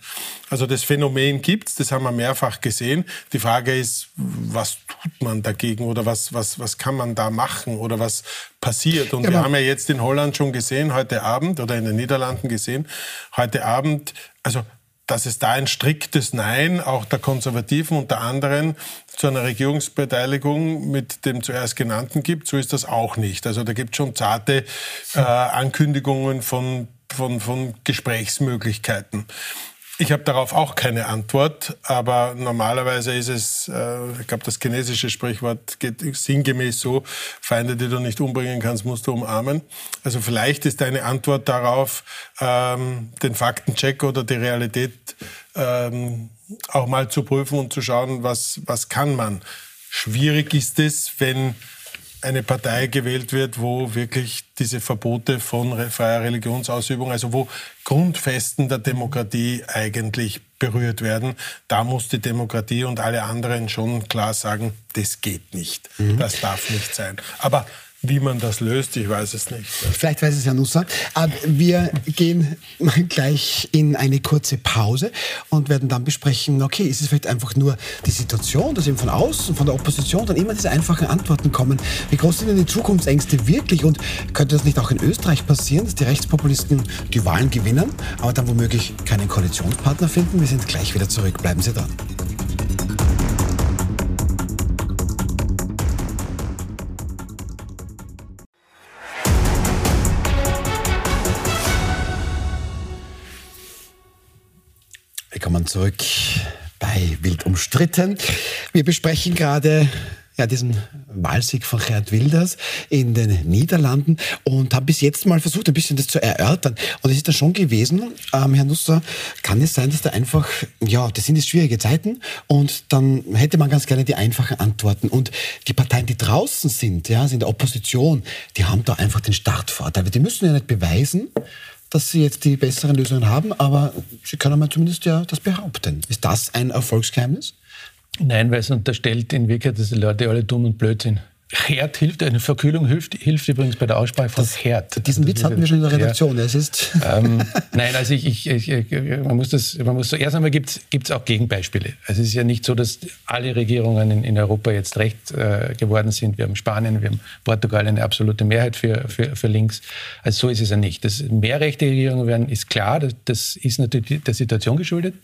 Also das Phänomen gibt's, das haben wir mehrfach gesehen. Die Frage ist, was tut man dagegen oder was, was, was kann man da machen oder was passiert? Und ja, wir haben ja jetzt in Holland schon gesehen, heute Abend oder in den Niederlanden gesehen, heute Abend, also dass es da ein striktes Nein auch der Konservativen unter anderem zu einer Regierungsbeteiligung mit dem zuerst genannten gibt. So ist das auch nicht. Also da gibt es schon zarte äh, Ankündigungen von, von, von Gesprächsmöglichkeiten. Ich habe darauf auch keine Antwort, aber normalerweise ist es, äh, ich glaube, das chinesische Sprichwort geht sinngemäß so, Feinde, die du nicht umbringen kannst, musst du umarmen. Also vielleicht ist deine Antwort darauf, ähm, den Faktencheck oder die Realität ähm, auch mal zu prüfen und zu schauen, was, was kann man. Schwierig ist es, wenn eine Partei gewählt wird, wo wirklich diese Verbote von freier Religionsausübung, also wo Grundfesten der Demokratie eigentlich berührt werden. Da muss die Demokratie und alle anderen schon klar sagen, das geht nicht. Mhm. Das darf nicht sein. Aber wie man das löst, ich weiß es nicht. Vielleicht weiß es ja Nussa. Wir gehen gleich in eine kurze Pause und werden dann besprechen, okay, ist es vielleicht einfach nur die Situation, dass eben von außen, von der Opposition dann immer diese einfachen Antworten kommen. Wie groß sind denn die Zukunftsängste wirklich und könnte das nicht auch in Österreich passieren, dass die Rechtspopulisten die Wahlen gewinnen, aber dann womöglich keinen Koalitionspartner finden? Wir sind gleich wieder zurück. Bleiben Sie dran. Willkommen zurück bei Wild umstritten. Wir besprechen gerade ja, diesen Wahlsieg von Gerhard Wilders in den Niederlanden und haben bis jetzt mal versucht, ein bisschen das zu erörtern. Und es ist dann schon gewesen, ähm, Herr Nusser, kann es sein, dass da einfach, ja, das sind jetzt schwierige Zeiten und dann hätte man ganz gerne die einfachen Antworten. Und die Parteien, die draußen sind, ja, sind in der Opposition, die haben da einfach den Startvorteil. Die müssen ja nicht beweisen, dass sie jetzt die besseren Lösungen haben, aber sie können mal zumindest ja das behaupten. Ist das ein Erfolgsgeheimnis? Nein, weil es unterstellt in Wirklichkeit, dass die Leute alle dumm und blöd sind. Herd hilft, eine Verkühlung hilft, hilft übrigens bei der Aussprache von das, Herd. Diesen Witz hatten wir schon in der Redaktion. Ja. Es ist ähm, nein, also ich, ich, ich, man muss das, man muss so, erst einmal gibt es auch Gegenbeispiele. Also es ist ja nicht so, dass alle Regierungen in, in Europa jetzt recht äh, geworden sind. Wir haben Spanien, wir haben Portugal eine absolute Mehrheit für, für, für links. Also so ist es ja nicht. Dass mehr rechte Regierungen werden, ist klar. Das, das ist natürlich der Situation geschuldet.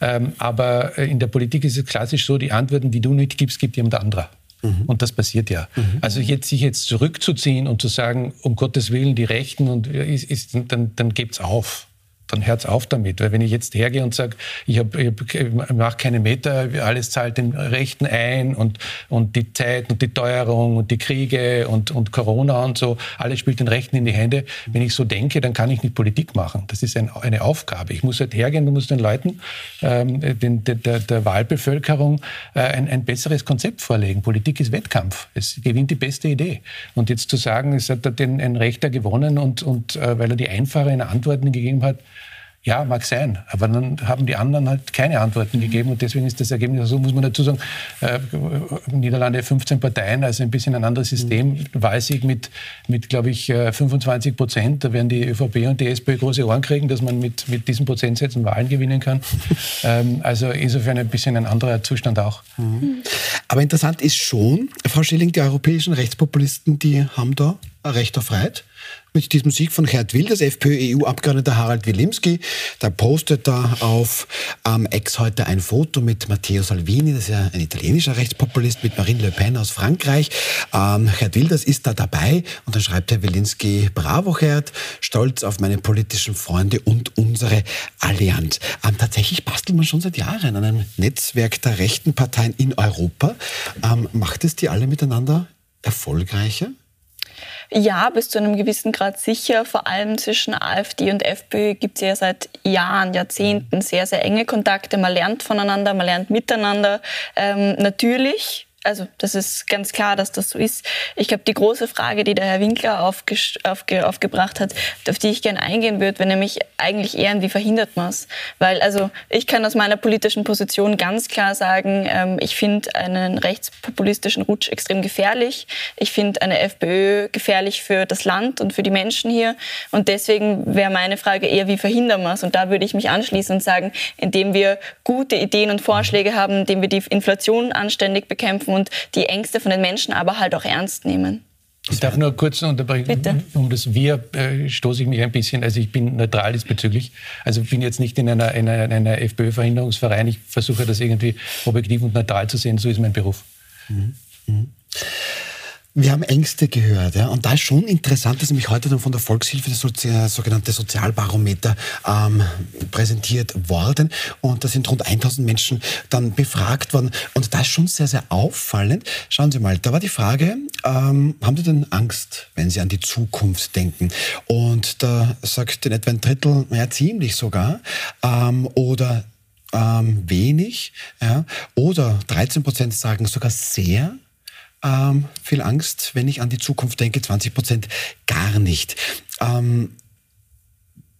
Ähm, aber in der Politik ist es klassisch so, die Antworten, die du nicht gibst, gibt jemand anderer. Mhm. Und das passiert ja. Mhm. Also jetzt, sich jetzt zurückzuziehen und zu sagen, um Gottes Willen, die Rechten, und ist, ist, dann, dann gebt's auf dann hört's auf damit. Weil wenn ich jetzt hergehe und sage, ich, hab, ich, ich mache keine Meter, alles zahlt den Rechten ein und, und die Zeit und die Teuerung und die Kriege und, und Corona und so, alles spielt den Rechten in die Hände. Wenn ich so denke, dann kann ich nicht Politik machen. Das ist ein, eine Aufgabe. Ich muss halt hergehen, du musst den Leuten, ähm, den, der, der Wahlbevölkerung äh, ein, ein besseres Konzept vorlegen. Politik ist Wettkampf. Es gewinnt die beste Idee. Und jetzt zu sagen, es hat ein Rechter gewonnen und, und äh, weil er die einfachen Antworten gegeben hat, Ja, mag sein. Aber dann haben die anderen halt keine Antworten gegeben und deswegen ist das Ergebnis so, muss man dazu sagen, äh, Niederlande 15 Parteien, also ein bisschen ein anderes System, mhm. Wahlsieg mit, mit glaube ich, 25 äh, Prozent. Da werden die ÖVP und die SPÖ große Ohren kriegen, dass man mit, mit diesen Prozentsätzen Wahlen gewinnen kann. ähm, also insofern ein bisschen ein anderer Zustand auch. Mhm. Aber interessant ist schon, Frau Schilling, die europäischen Rechtspopulisten, die haben da ein Recht auf Freiheit mit diesem Sieg von Gerd Wilders, FPÖ-EU-Abgeordneter Harald Wilimski. Der postet da auf ähm, Ex heute ein Foto mit Matteo Salvini, das ist ja ein italienischer Rechtspopulist, mit Marine Le Pen aus Frankreich. Ähm, Gerd Wilders ist da dabei und dann schreibt Herr Wilimski, bravo Gerd, stolz auf meine politischen Freunde und unsere Allianz. Ähm, tatsächlich bastelt man schon seit Jahren an einem Netzwerk der rechten Parteien in Europa. Ähm, macht es die alle miteinander erfolgreicher? Ja, bis zu einem gewissen Grad sicher. Vor allem zwischen AfD und FPÖ gibt es ja seit Jahren, Jahrzehnten sehr, sehr enge Kontakte. Man lernt voneinander, man lernt miteinander. Ähm, natürlich also das ist ganz klar, dass das so ist. Ich glaube, die große Frage, die der Herr Winkler aufge aufge aufgebracht hat, auf die ich gerne eingehen würde, wäre nämlich eigentlich eher, wie verhindert man es? Weil also ich kann aus meiner politischen Position ganz klar sagen, ähm, ich finde einen rechtspopulistischen Rutsch extrem gefährlich. Ich finde eine FPÖ gefährlich für das Land und für die Menschen hier. Und deswegen wäre meine Frage eher, wie verhindern wir es? Und da würde ich mich anschließen und sagen, indem wir gute Ideen und Vorschläge haben, indem wir die Inflation anständig bekämpfen, bekämpfen und die Ängste von den Menschen aber halt auch ernst nehmen. Ich darf nur kurz unterbrechen. Bitte. Um das Wir äh, stoße ich mich ein bisschen. Also ich bin neutral diesbezüglich. Also ich bin jetzt nicht in einer, in einer, einer FPÖ-Verhinderungsverein. Ich versuche das irgendwie objektiv und neutral zu sehen. So ist mein Beruf. Mhm. Mhm. Wir haben Ängste gehört, ja, und da ist schon interessant, dass nämlich heute dann von der Volkshilfe das Sozi sogenannte Sozialbarometer ähm, präsentiert worden und da sind rund 1000 Menschen dann befragt worden und da ist schon sehr, sehr auffallend. Schauen Sie mal, da war die Frage, ähm, haben Sie denn Angst, wenn Sie an die Zukunft denken? Und da sagt in etwa ein Drittel, ja ziemlich sogar, ähm, oder ähm, wenig, ja, oder 13 Prozent sagen sogar sehr ähm, viel Angst, wenn ich an die Zukunft denke, 20 Prozent gar nicht. Ähm,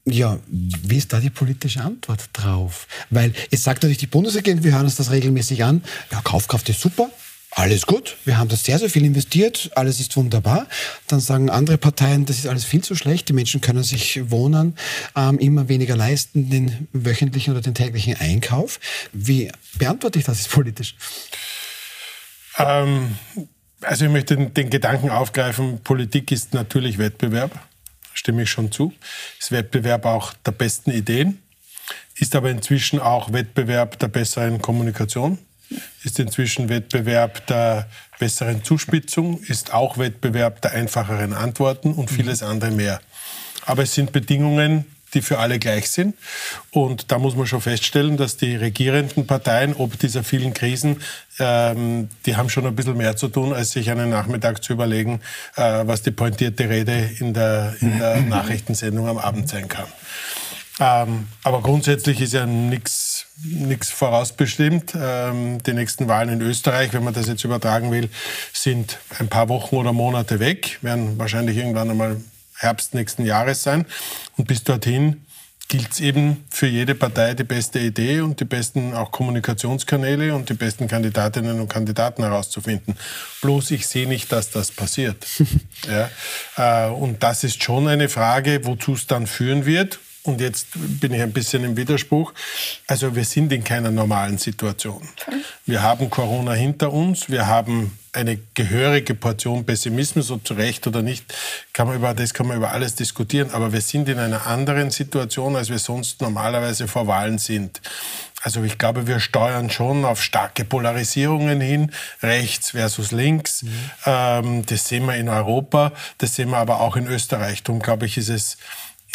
ja, wie ist da die politische Antwort drauf? Weil es sagt natürlich die Bundesregierung, wir hören uns das regelmäßig an, ja, Kaufkraft ist super, alles gut, wir haben da sehr, sehr viel investiert, alles ist wunderbar. Dann sagen andere Parteien, das ist alles viel zu schlecht, die Menschen können sich Wohnen ähm, immer weniger leisten, den wöchentlichen oder den täglichen Einkauf. Wie beantworte ich das jetzt politisch? Ähm, also ich möchte den, den, Gedanken aufgreifen, Politik ist natürlich Wettbewerb, stimme ich schon zu. Ist Wettbewerb auch der besten Ideen, ist aber inzwischen auch Wettbewerb der besseren Kommunikation, ist inzwischen Wettbewerb der besseren Zuspitzung, ist auch Wettbewerb der einfacheren Antworten und vieles andere mehr. Aber es sind Bedingungen, die für alle gleich sind. Und da muss man schon feststellen, dass die regierenden Parteien, ob dieser vielen Krisen, ähm, die haben schon ein bisschen mehr zu tun, als sich einen Nachmittag zu überlegen, äh, was die pointierte Rede in der, in der Nachrichtensendung am Abend sein kann. Ähm, aber grundsätzlich ist ja nichts nichts vorausbestimmt. Ähm, die nächsten Wahlen in Österreich, wenn man das jetzt übertragen will, sind ein paar Wochen oder Monate weg, werden wahrscheinlich irgendwann einmal Herbst nächsten Jahres sein. Und bis dorthin gilt es eben für jede Partei die beste Idee und die besten auch Kommunikationskanäle und die besten Kandidatinnen und Kandidaten herauszufinden. Bloß ich sehe nicht, dass das passiert. ja, äh, und das ist schon eine Frage, wozu es dann führen wird. Und jetzt bin ich ein bisschen im Widerspruch. Also wir sind in keiner normalen Situation. Wir haben Corona hinter uns. Wir haben eine gehörige Portion Pessimismus, ob zu Recht oder nicht, kann man über, das kann man über alles diskutieren. Aber wir sind in einer anderen Situation, als wir sonst normalerweise vor Wahlen sind. Also ich glaube, wir steuern schon auf starke Polarisierungen hin, rechts versus links. Mhm. Ähm, das sehen wir in Europa, das sehen wir aber auch in Österreich. Darum glaube ich, ist es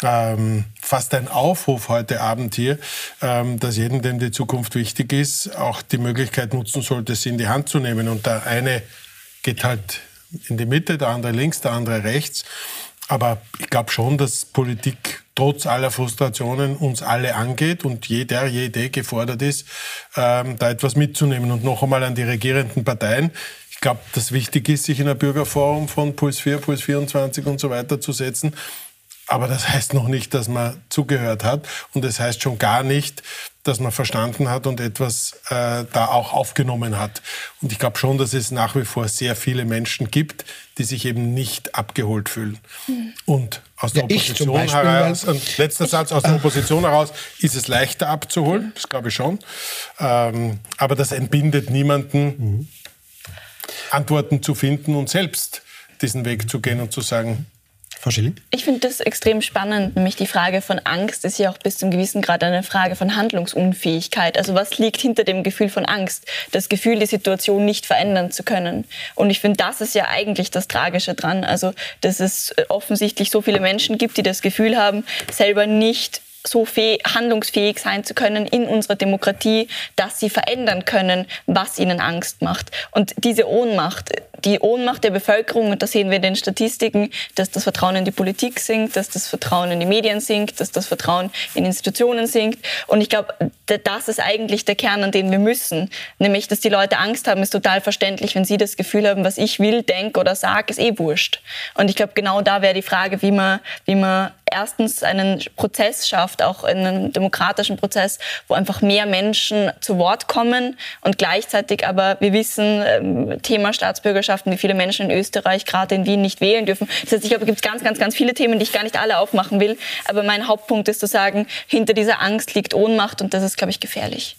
ähm, fast ein Aufruf heute Abend hier, ähm, dass jedem, dem die Zukunft wichtig ist, auch die Möglichkeit nutzen sollte, sie in die Hand zu nehmen. Und der eine geht halt in die Mitte, der andere links, der andere rechts. Aber ich glaube schon, dass Politik trotz aller Frustrationen uns alle angeht und jeder, jede gefordert ist, ähm, da etwas mitzunehmen. Und noch einmal an die regierenden Parteien. Ich glaube, dass wichtig ist, sich in ein Bürgerforum von Puls 4, Puls 24 und so weiter zu setzen Aber das heißt noch nicht, dass man zugehört hat. Und das heißt schon gar nicht, dass man verstanden hat und etwas äh, da auch aufgenommen hat. Und ich glaube schon, dass es nach wie vor sehr viele Menschen gibt, die sich eben nicht abgeholt fühlen. Mhm. Und aus der ja, Opposition heraus, und letzter Satz, aus der Opposition heraus ist es leichter abzuholen, das glaube ich schon. Ähm, aber das entbindet niemanden, mhm. Antworten zu finden und selbst diesen Weg zu gehen und zu sagen, Frau Schilling? Ich finde das extrem spannend. Nämlich die Frage von Angst ist ja auch bis zum gewissen Grad eine Frage von Handlungsunfähigkeit. Also was liegt hinter dem Gefühl von Angst? Das Gefühl, die Situation nicht verändern zu können. Und ich finde, das ist ja eigentlich das Tragische dran. Also, dass es offensichtlich so viele Menschen gibt, die das Gefühl haben, selber nicht so handlungsfähig sein zu können in unserer Demokratie, dass sie verändern können, was ihnen Angst macht. Und diese Ohnmacht, die Ohnmacht der Bevölkerung, und das sehen wir in den Statistiken, dass das Vertrauen in die Politik sinkt, dass das Vertrauen in die Medien sinkt, dass das Vertrauen in Institutionen sinkt. Und ich glaube, das ist eigentlich der Kern, an den wir müssen. Nämlich, dass die Leute Angst haben, ist total verständlich, wenn sie das Gefühl haben, was ich will, denke oder sage, ist eh wurscht. Und ich glaube, genau da wäre die Frage, wie man, wie man erstens einen Prozess schafft, auch in einem demokratischen Prozess, wo einfach mehr Menschen zu Wort kommen und gleichzeitig aber, wir wissen, ähm, Thema Staatsbürgerschaften, wie viele Menschen in Österreich, gerade in Wien, nicht wählen dürfen. Das heißt, ich glaube, es gibt ganz, ganz, ganz viele Themen, die ich gar nicht alle aufmachen will. Aber mein Hauptpunkt ist zu sagen, hinter dieser Angst liegt Ohnmacht und das ist, glaube ich, gefährlich.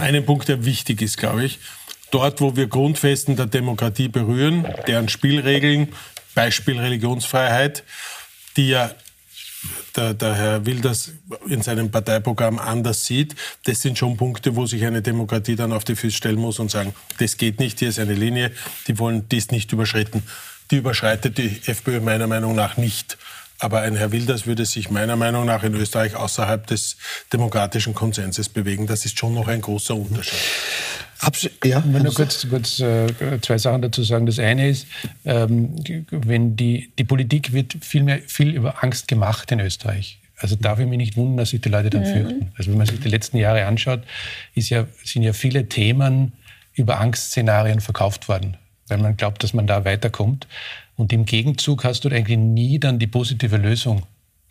Ein Punkt, der wichtig ist, glaube ich, dort, wo wir Grundfesten der Demokratie berühren, deren Spielregeln, Beispiel Religionsfreiheit, die ja der, der Herr Wilders in seinem Parteiprogramm anders sieht, das sind schon Punkte, wo sich eine Demokratie dann auf die Füße stellen muss und sagen, das geht nicht, hier ist eine Linie, die wollen dies nicht überschreiten. Die überschreitet die FPÖ meiner Meinung nach nicht. Aber ein Herr Wilders würde sich meiner Meinung nach in Österreich außerhalb des demokratischen Konsenses bewegen. Das ist schon noch ein großer Unterschied. Abs ja, ich will nur kurz, kurz äh, zwei Sachen dazu sagen. Das eine ist, ähm, wenn die, die Politik wird viel, mehr, viel über Angst gemacht in Österreich. Also darf ich mich nicht wundern, dass sich die Leute dann mhm. fürchten. Also wenn man sich die letzten Jahre anschaut, ist ja, sind ja viele Themen über Angstszenarien verkauft worden, weil man glaubt, dass man da weiterkommt. Und im Gegenzug hast du eigentlich nie dann die positive Lösung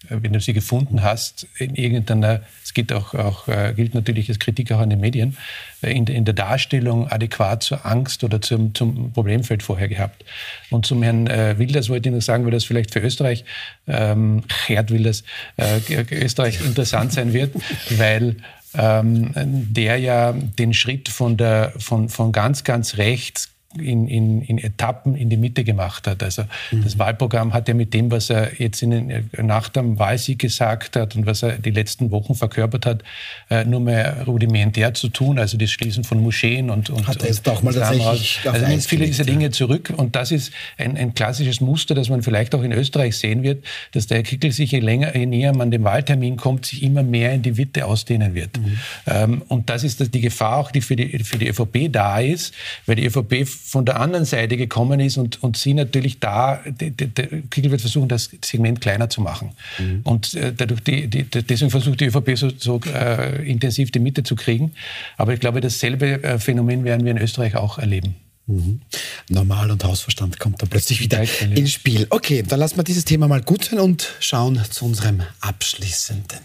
wenn du sie gefunden hast, in irgendeiner, es gilt auch, auch äh, gilt natürlich als Kritik auch an den Medien, äh, in, in, der Darstellung adäquat zur Angst oder zum, zum Problemfeld vorher gehabt. Und zum Herrn äh, Wilders wollte ich noch sagen, weil das vielleicht für Österreich, ähm, Gerd Wilders, äh, Österreich interessant sein wird, weil ähm, der ja den Schritt von, der, von, von ganz, ganz rechts in, in, in Etappen in die Mitte gemacht hat. Also mhm. das Wahlprogramm hat ja mit dem, was er jetzt in, nach dem Wahlsieg gesagt hat und was er die letzten Wochen verkörpert hat, äh, nur mehr rudimentär zu tun. Also das Schließen von Moscheen und und hat er jetzt auch mal tatsächlich also nimmt viele dieser Dinge zurück und das ist ein, ein klassisches Muster, das man vielleicht auch in Österreich sehen wird, dass der Kickel sich je länger, je näher man dem Wahltermin kommt, sich immer mehr in die Mitte ausdehnen wird. Mhm. Ähm, und das ist die Gefahr auch, die für die für die ÖVP da ist, weil die ÖVP von der anderen Seite gekommen ist und, und sie natürlich da, der Kickel wird versuchen, das Segment kleiner zu machen. Mhm. Und äh, dadurch die, die, deswegen versucht die ÖVP so, so äh, intensiv die Mitte zu kriegen. Aber ich glaube, dasselbe äh, Phänomen werden wir in Österreich auch erleben. Mhm. Normal und Hausverstand kommt da plötzlich wieder ins Spiel. Okay, dann lassen wir dieses Thema mal gut sein und schauen zu unserem abschließenden.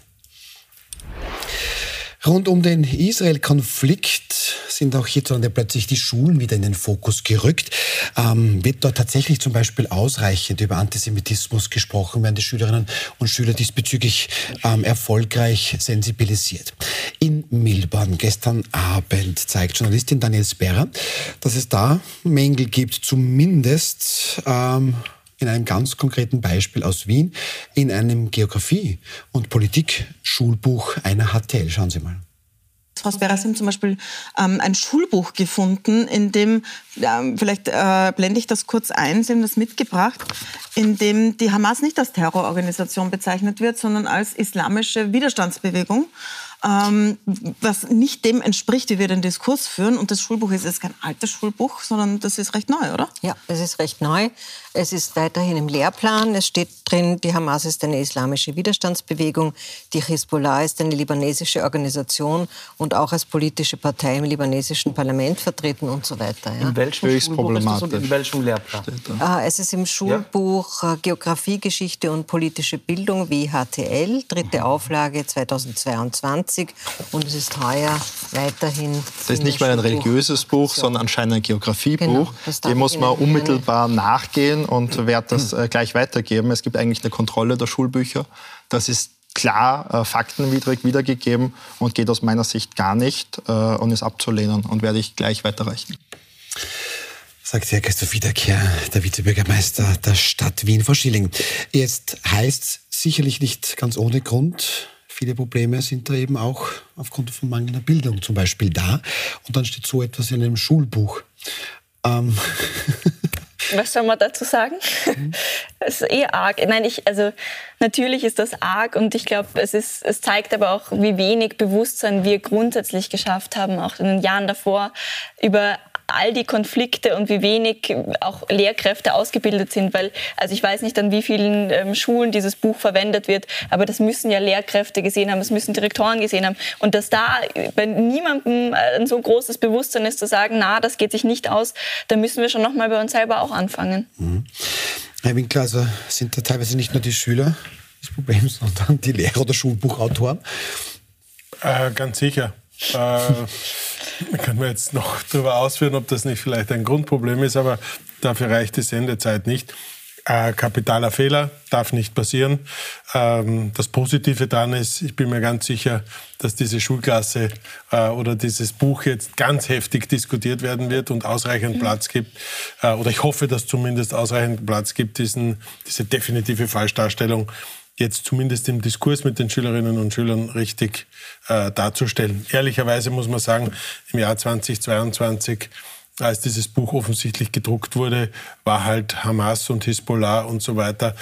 Rund um den Israel-Konflikt sind auch hierzulande plötzlich die Schulen wieder in den Fokus gerückt. Ähm, wird dort tatsächlich zum Beispiel ausreichend über Antisemitismus gesprochen? Werden die Schülerinnen und Schüler diesbezüglich ähm, erfolgreich sensibilisiert? In Milborn gestern Abend zeigt Journalistin Daniel Sperrer, dass es da Mängel gibt, zumindest ähm, in einem ganz konkreten Beispiel aus Wien, in einem Geografie- und Politik-Schulbuch einer HTL. Schauen Sie mal. Frau haben zum Beispiel ähm, ein Schulbuch gefunden, in dem, äh, vielleicht äh, blende ich das kurz ein, Sie haben das mitgebracht, in dem die Hamas nicht als Terrororganisation bezeichnet wird, sondern als islamische Widerstandsbewegung. ähm, was nicht dem entspricht, wie wir den Diskurs führen. Und das Schulbuch ist jetzt kein altes Schulbuch, sondern das ist recht neu, oder? Ja, es ist recht neu. Es ist weiterhin im Lehrplan. Es steht drin, die Hamas ist eine islamische Widerstandsbewegung, die Hisbollah ist eine libanesische Organisation und auch als politische Partei im libanesischen Parlament vertreten und so weiter. Ja. In welchem Schulbuch ist das und in welchem Lehrplan? Äh, es ist im Schulbuch ja. Äh, Geografie, Geschichte und politische Bildung, WHTL, dritte mhm. Auflage 2022 und es ist heuer weiterhin. Das ist nicht mal ein religiöses Buch, sondern anscheinend ein Geografiebuch. Genau, Dem muss man unmittelbar nachgehen und werde das äh, gleich weitergeben. Es gibt eigentlich eine Kontrolle der Schulbücher. Das ist klar äh, faktenwidrig wiedergegeben und geht aus meiner Sicht gar nicht äh, und ist abzulehnen und werde ich gleich weiterreichen. Sagt Herr Christoph Wiederkehr, der Vizebürgermeister der Stadt Wien vor Schilling. Jetzt heißt sicherlich nicht ganz ohne Grund, viele Probleme sind da eben auch aufgrund von mangelnder Bildung zum Beispiel da. Und dann steht so etwas in einem Schulbuch. Ähm Was soll man dazu sagen? Mhm. Es ist eh arg. Nein, ich, also natürlich ist das arg und ich glaube, es ist, es zeigt aber auch, wie wenig Bewusstsein wir grundsätzlich geschafft haben, auch in den Jahren davor, über all die Konflikte und wie wenig auch Lehrkräfte ausgebildet sind, weil, also ich weiß nicht, an wie vielen ähm, Schulen dieses Buch verwendet wird, aber das müssen ja Lehrkräfte gesehen haben, das müssen Direktoren gesehen haben. Und dass da bei niemandem ein so großes Bewusstsein ist, zu sagen, na, das geht sich nicht aus, da müssen wir schon nochmal bei uns selber auch anfangen. Mhm. Herr Winkler, also sind da teilweise nicht nur die Schüler das Problem, sondern die Lehrer oder Schulbuchautoren? Äh, ganz sicher. Äh, können wir jetzt noch darüber ausführen, ob das nicht vielleicht ein Grundproblem ist, aber dafür reicht die Sendezeit nicht. Äh, kapitaler Fehler darf nicht passieren. Ähm, das Positive daran ist, ich bin mir ganz sicher, dass diese Schulklasse äh, oder dieses Buch jetzt ganz heftig diskutiert werden wird und ausreichend Platz gibt. Äh, oder ich hoffe, dass zumindest ausreichend Platz gibt, diesen, diese definitive Falschdarstellung jetzt zumindest im Diskurs mit den Schülerinnen und Schülern richtig äh, darzustellen. Ehrlicherweise muss man sagen, im Jahr 2022 als dieses Buch offensichtlich gedruckt wurde, war halt Hamas und Hisbollah und so weiter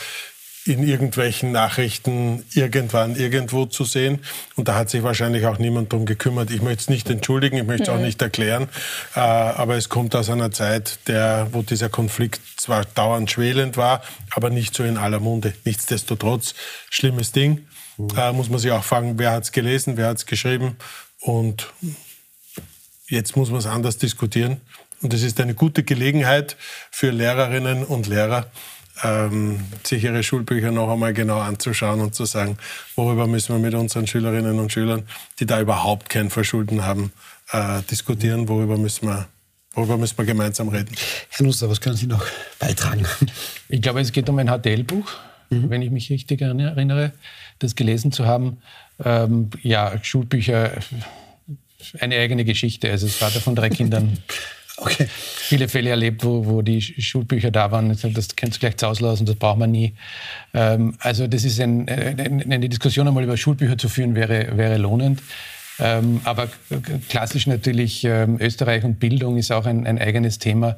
in irgendwelchen Nachrichten irgendwann irgendwo zu sehen. Und da hat sich wahrscheinlich auch niemand drum gekümmert. Ich möchte es nicht entschuldigen, ich möchte es auch mhm. nicht erklären, äh, aber es kommt aus einer Zeit, der, wo dieser Konflikt zwar dauernd schwelend war, aber nicht so in aller Munde. Nichtsdestotrotz, schlimmes Ding. Mhm. Äh, muss man sich auch fragen, wer hat es gelesen, wer hat es geschrieben. Und jetzt muss man es anders diskutieren. Und es ist eine gute Gelegenheit für Lehrerinnen und Lehrer, ähm, sich ihre Schulbücher noch einmal genau anzuschauen und zu sagen, worüber müssen wir mit unseren Schülerinnen und Schülern, die da überhaupt kein Verschulden haben, äh, diskutieren, worüber müssen wir Worüber müssen wir gemeinsam reden? Herr Nusser, was können Sie noch beitragen? Ich glaube, es geht um ein HTL-Buch, mhm. wenn ich mich richtig erinnere, das gelesen zu haben. Ähm, ja, Schulbücher, eine eigene Geschichte. Also, das Vater von drei Kindern okay. viele Fälle erlebt, wo, wo die Schulbücher da waren. Das kannst du gleich zu Hause lassen, das braucht man nie. Ähm, also das ist ein, eine Diskussion einmal über Schulbücher zu führen, wäre, wäre lohnend. Ähm, aber klassisch natürlich ähm, Österreich und Bildung ist auch ein, ein eigenes Thema.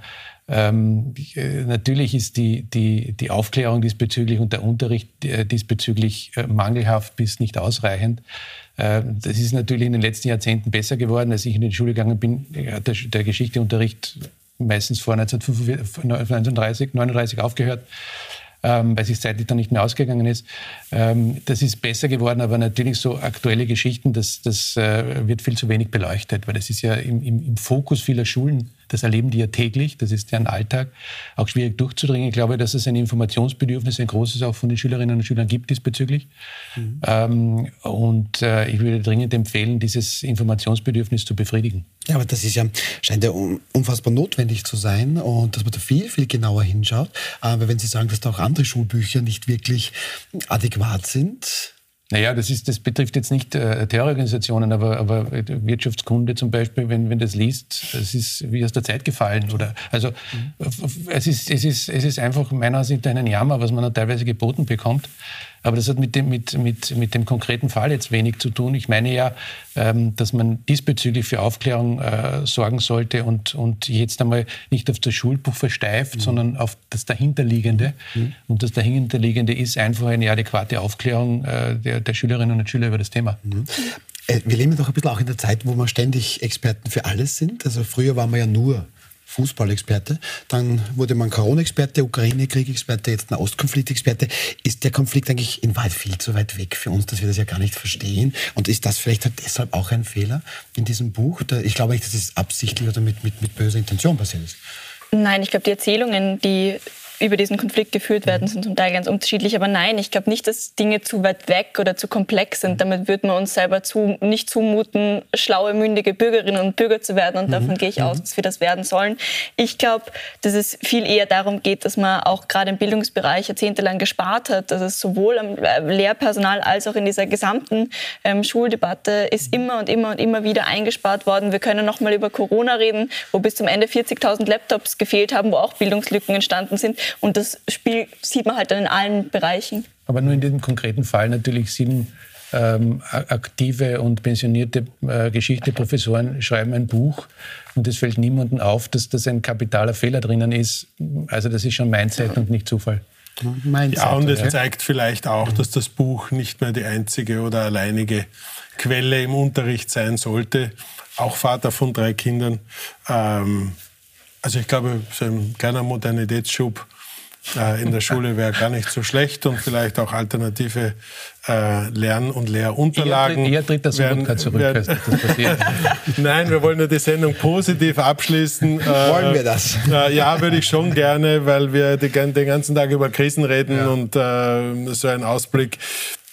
Ähm, äh, natürlich ist die, die, die Aufklärung diesbezüglich und der Unterricht äh, diesbezüglich äh, mangelhaft bis nicht ausreichend. Äh, das ist natürlich in den letzten Jahrzehnten besser geworden. Als ich in die Schule gegangen bin, hat der, der Geschichteunterricht meistens vor 1939, 1939 aufgehört ähm, weil sich zeitlich dann nicht mehr ausgegangen ist. Ähm, das ist besser geworden, aber natürlich so aktuelle Geschichten, das, das äh, wird viel zu wenig beleuchtet, weil das ist ja im, im, im Fokus vieler Schulen das erleben die ja täglich, das ist deren Alltag, auch schwierig durchzudringen. Ich glaube, dass es ein Informationsbedürfnis, ein großes auch von den Schülerinnen und Schülern gibt diesbezüglich. Mhm. Ähm, und äh, ich würde dringend empfehlen, dieses Informationsbedürfnis zu befriedigen. Ja, aber das ist ja, scheint ja unfassbar notwendig zu sein und dass man da viel, viel genauer hinschaut. Aber wenn Sie sagen, dass da auch andere Schulbücher nicht wirklich adäquat sind, naja, das, ist, das betrifft jetzt nicht äh, Terrororganisationen, aber, aber Wirtschaftskunde zum Beispiel, wenn, wenn das liest, es ist wie aus der Zeit gefallen. Oder, also mhm. es, ist, es, ist, es ist einfach meiner Ansicht nach ein Jammer, was man da teilweise geboten bekommt. Aber das hat mit dem, mit, mit, mit dem konkreten Fall jetzt wenig zu tun. Ich meine ja, ähm, dass man diesbezüglich für Aufklärung äh, sorgen sollte und, und jetzt einmal nicht auf das Schulbuch versteift, mhm. sondern auf das Dahinterliegende. Mhm. Und das Dahinterliegende ist einfach eine adäquate Aufklärung äh, der, der, Schülerinnen und Schüler über das Thema. Mhm. Äh, wir leben doch ein bisschen auch in der Zeit, wo wir ständig Experten für alles sind. Also früher waren wir ja nur Fußballexperte, dann wurde man Corona-Experte, Ukraine-Krieg-Experte, jetzt ein Ostkonflikt-Experte. Ist der Konflikt eigentlich in Wahrheit viel zu weit weg für uns, dass wir das ja gar nicht verstehen? Und ist das vielleicht halt deshalb auch ein Fehler in diesem Buch? Ich glaube nicht, dass es absichtlich oder mit, mit, mit böser Intention passiert ist. Nein, ich glaube, die Erzählungen, die über diesen Konflikt geführt werden, sind zum Teil ganz unterschiedlich. Aber nein, ich glaube nicht, dass Dinge zu weit weg oder zu komplex sind. Damit würden wir uns selber zu, nicht zumuten, schlaue, mündige Bürgerinnen und Bürger zu werden. Und mhm. davon gehe ich aus, mhm. dass wir das werden sollen. Ich glaube, dass es viel eher darum geht, dass man auch gerade im Bildungsbereich jahrzehntelang gespart hat. Dass es sowohl am äh, Lehrpersonal als auch in dieser gesamten ähm, Schuldebatte ist immer und immer und immer wieder eingespart worden. Wir können noch mal über Corona reden, wo bis zum Ende 40.000 Laptops gefehlt haben, wo auch Bildungslücken entstanden sind. Und das Spiel sieht man halt dann in allen Bereichen. Aber nur in diesem konkreten Fall natürlich sieben ähm, aktive und pensionierte äh, Geschichteprofessoren schreiben ein Buch und es fällt niemandem auf, dass das ein kapitaler Fehler drinnen ist. Also das ist schon Mindset und nicht Zufall. Mindset, ja, und es ja. zeigt vielleicht auch, dass das Buch nicht mehr die einzige oder alleinige Quelle im Unterricht sein sollte. Auch Vater von drei Kindern. Ähm, also ich glaube, so ein kleiner Modernitätsschub äh, in der Schule wäre gar nicht so schlecht und vielleicht auch alternative äh, Lern- und Lehrunterlagen. Eher, tritt das werden, zurück, werden, das. Nein, wir wollen ja die Sendung positiv abschließen. Äh, wollen wir das? Äh, ja, würde ich schon gerne, weil wir die, den ganzen Tag über Krisen reden ja. und äh, so ein Ausblick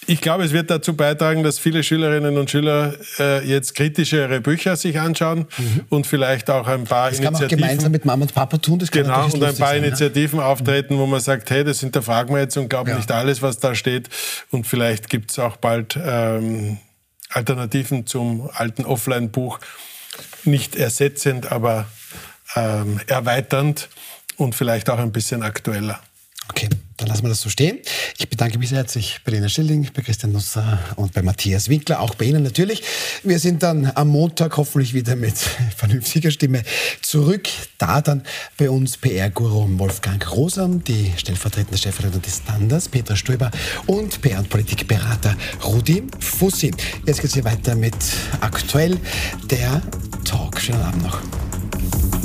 ich glaube, es wird dazu beitragen, dass viele Schülerinnen und Schüler äh, jetzt kritischere Bücher sich anschauen mhm. und vielleicht auch ein paar das Initiativen. Das kann man auch gemeinsam mit Mama und Papa tun. Das genau, und ein paar sein, Initiativen ja? auftreten, wo man sagt, hey, das hinterfragen wir jetzt und glauben ja. nicht alles, was da steht. Und vielleicht gibt es auch bald ähm, Alternativen zum alten Offline-Buch. Nicht ersetzend, aber ähm, erweiternd und vielleicht auch ein bisschen aktueller. Okay, dann lassen wir das so stehen. Ich bedanke mich sehr herzlich bei Lena Schilling, bei Christian Nusser und bei Matthias Winkler, auch bei Ihnen natürlich. Wir sind dann am Montag hoffentlich wieder mit vernünftiger Stimme zurück. Da dann bei uns PR-Guru Wolfgang Rosam, die stellvertretende Chefredakteurin des Standards, Petra Stöber und PR- und Politikberater Rudi Fussi. Jetzt geht es hier weiter mit aktuell der Talk. Schönen Abend noch.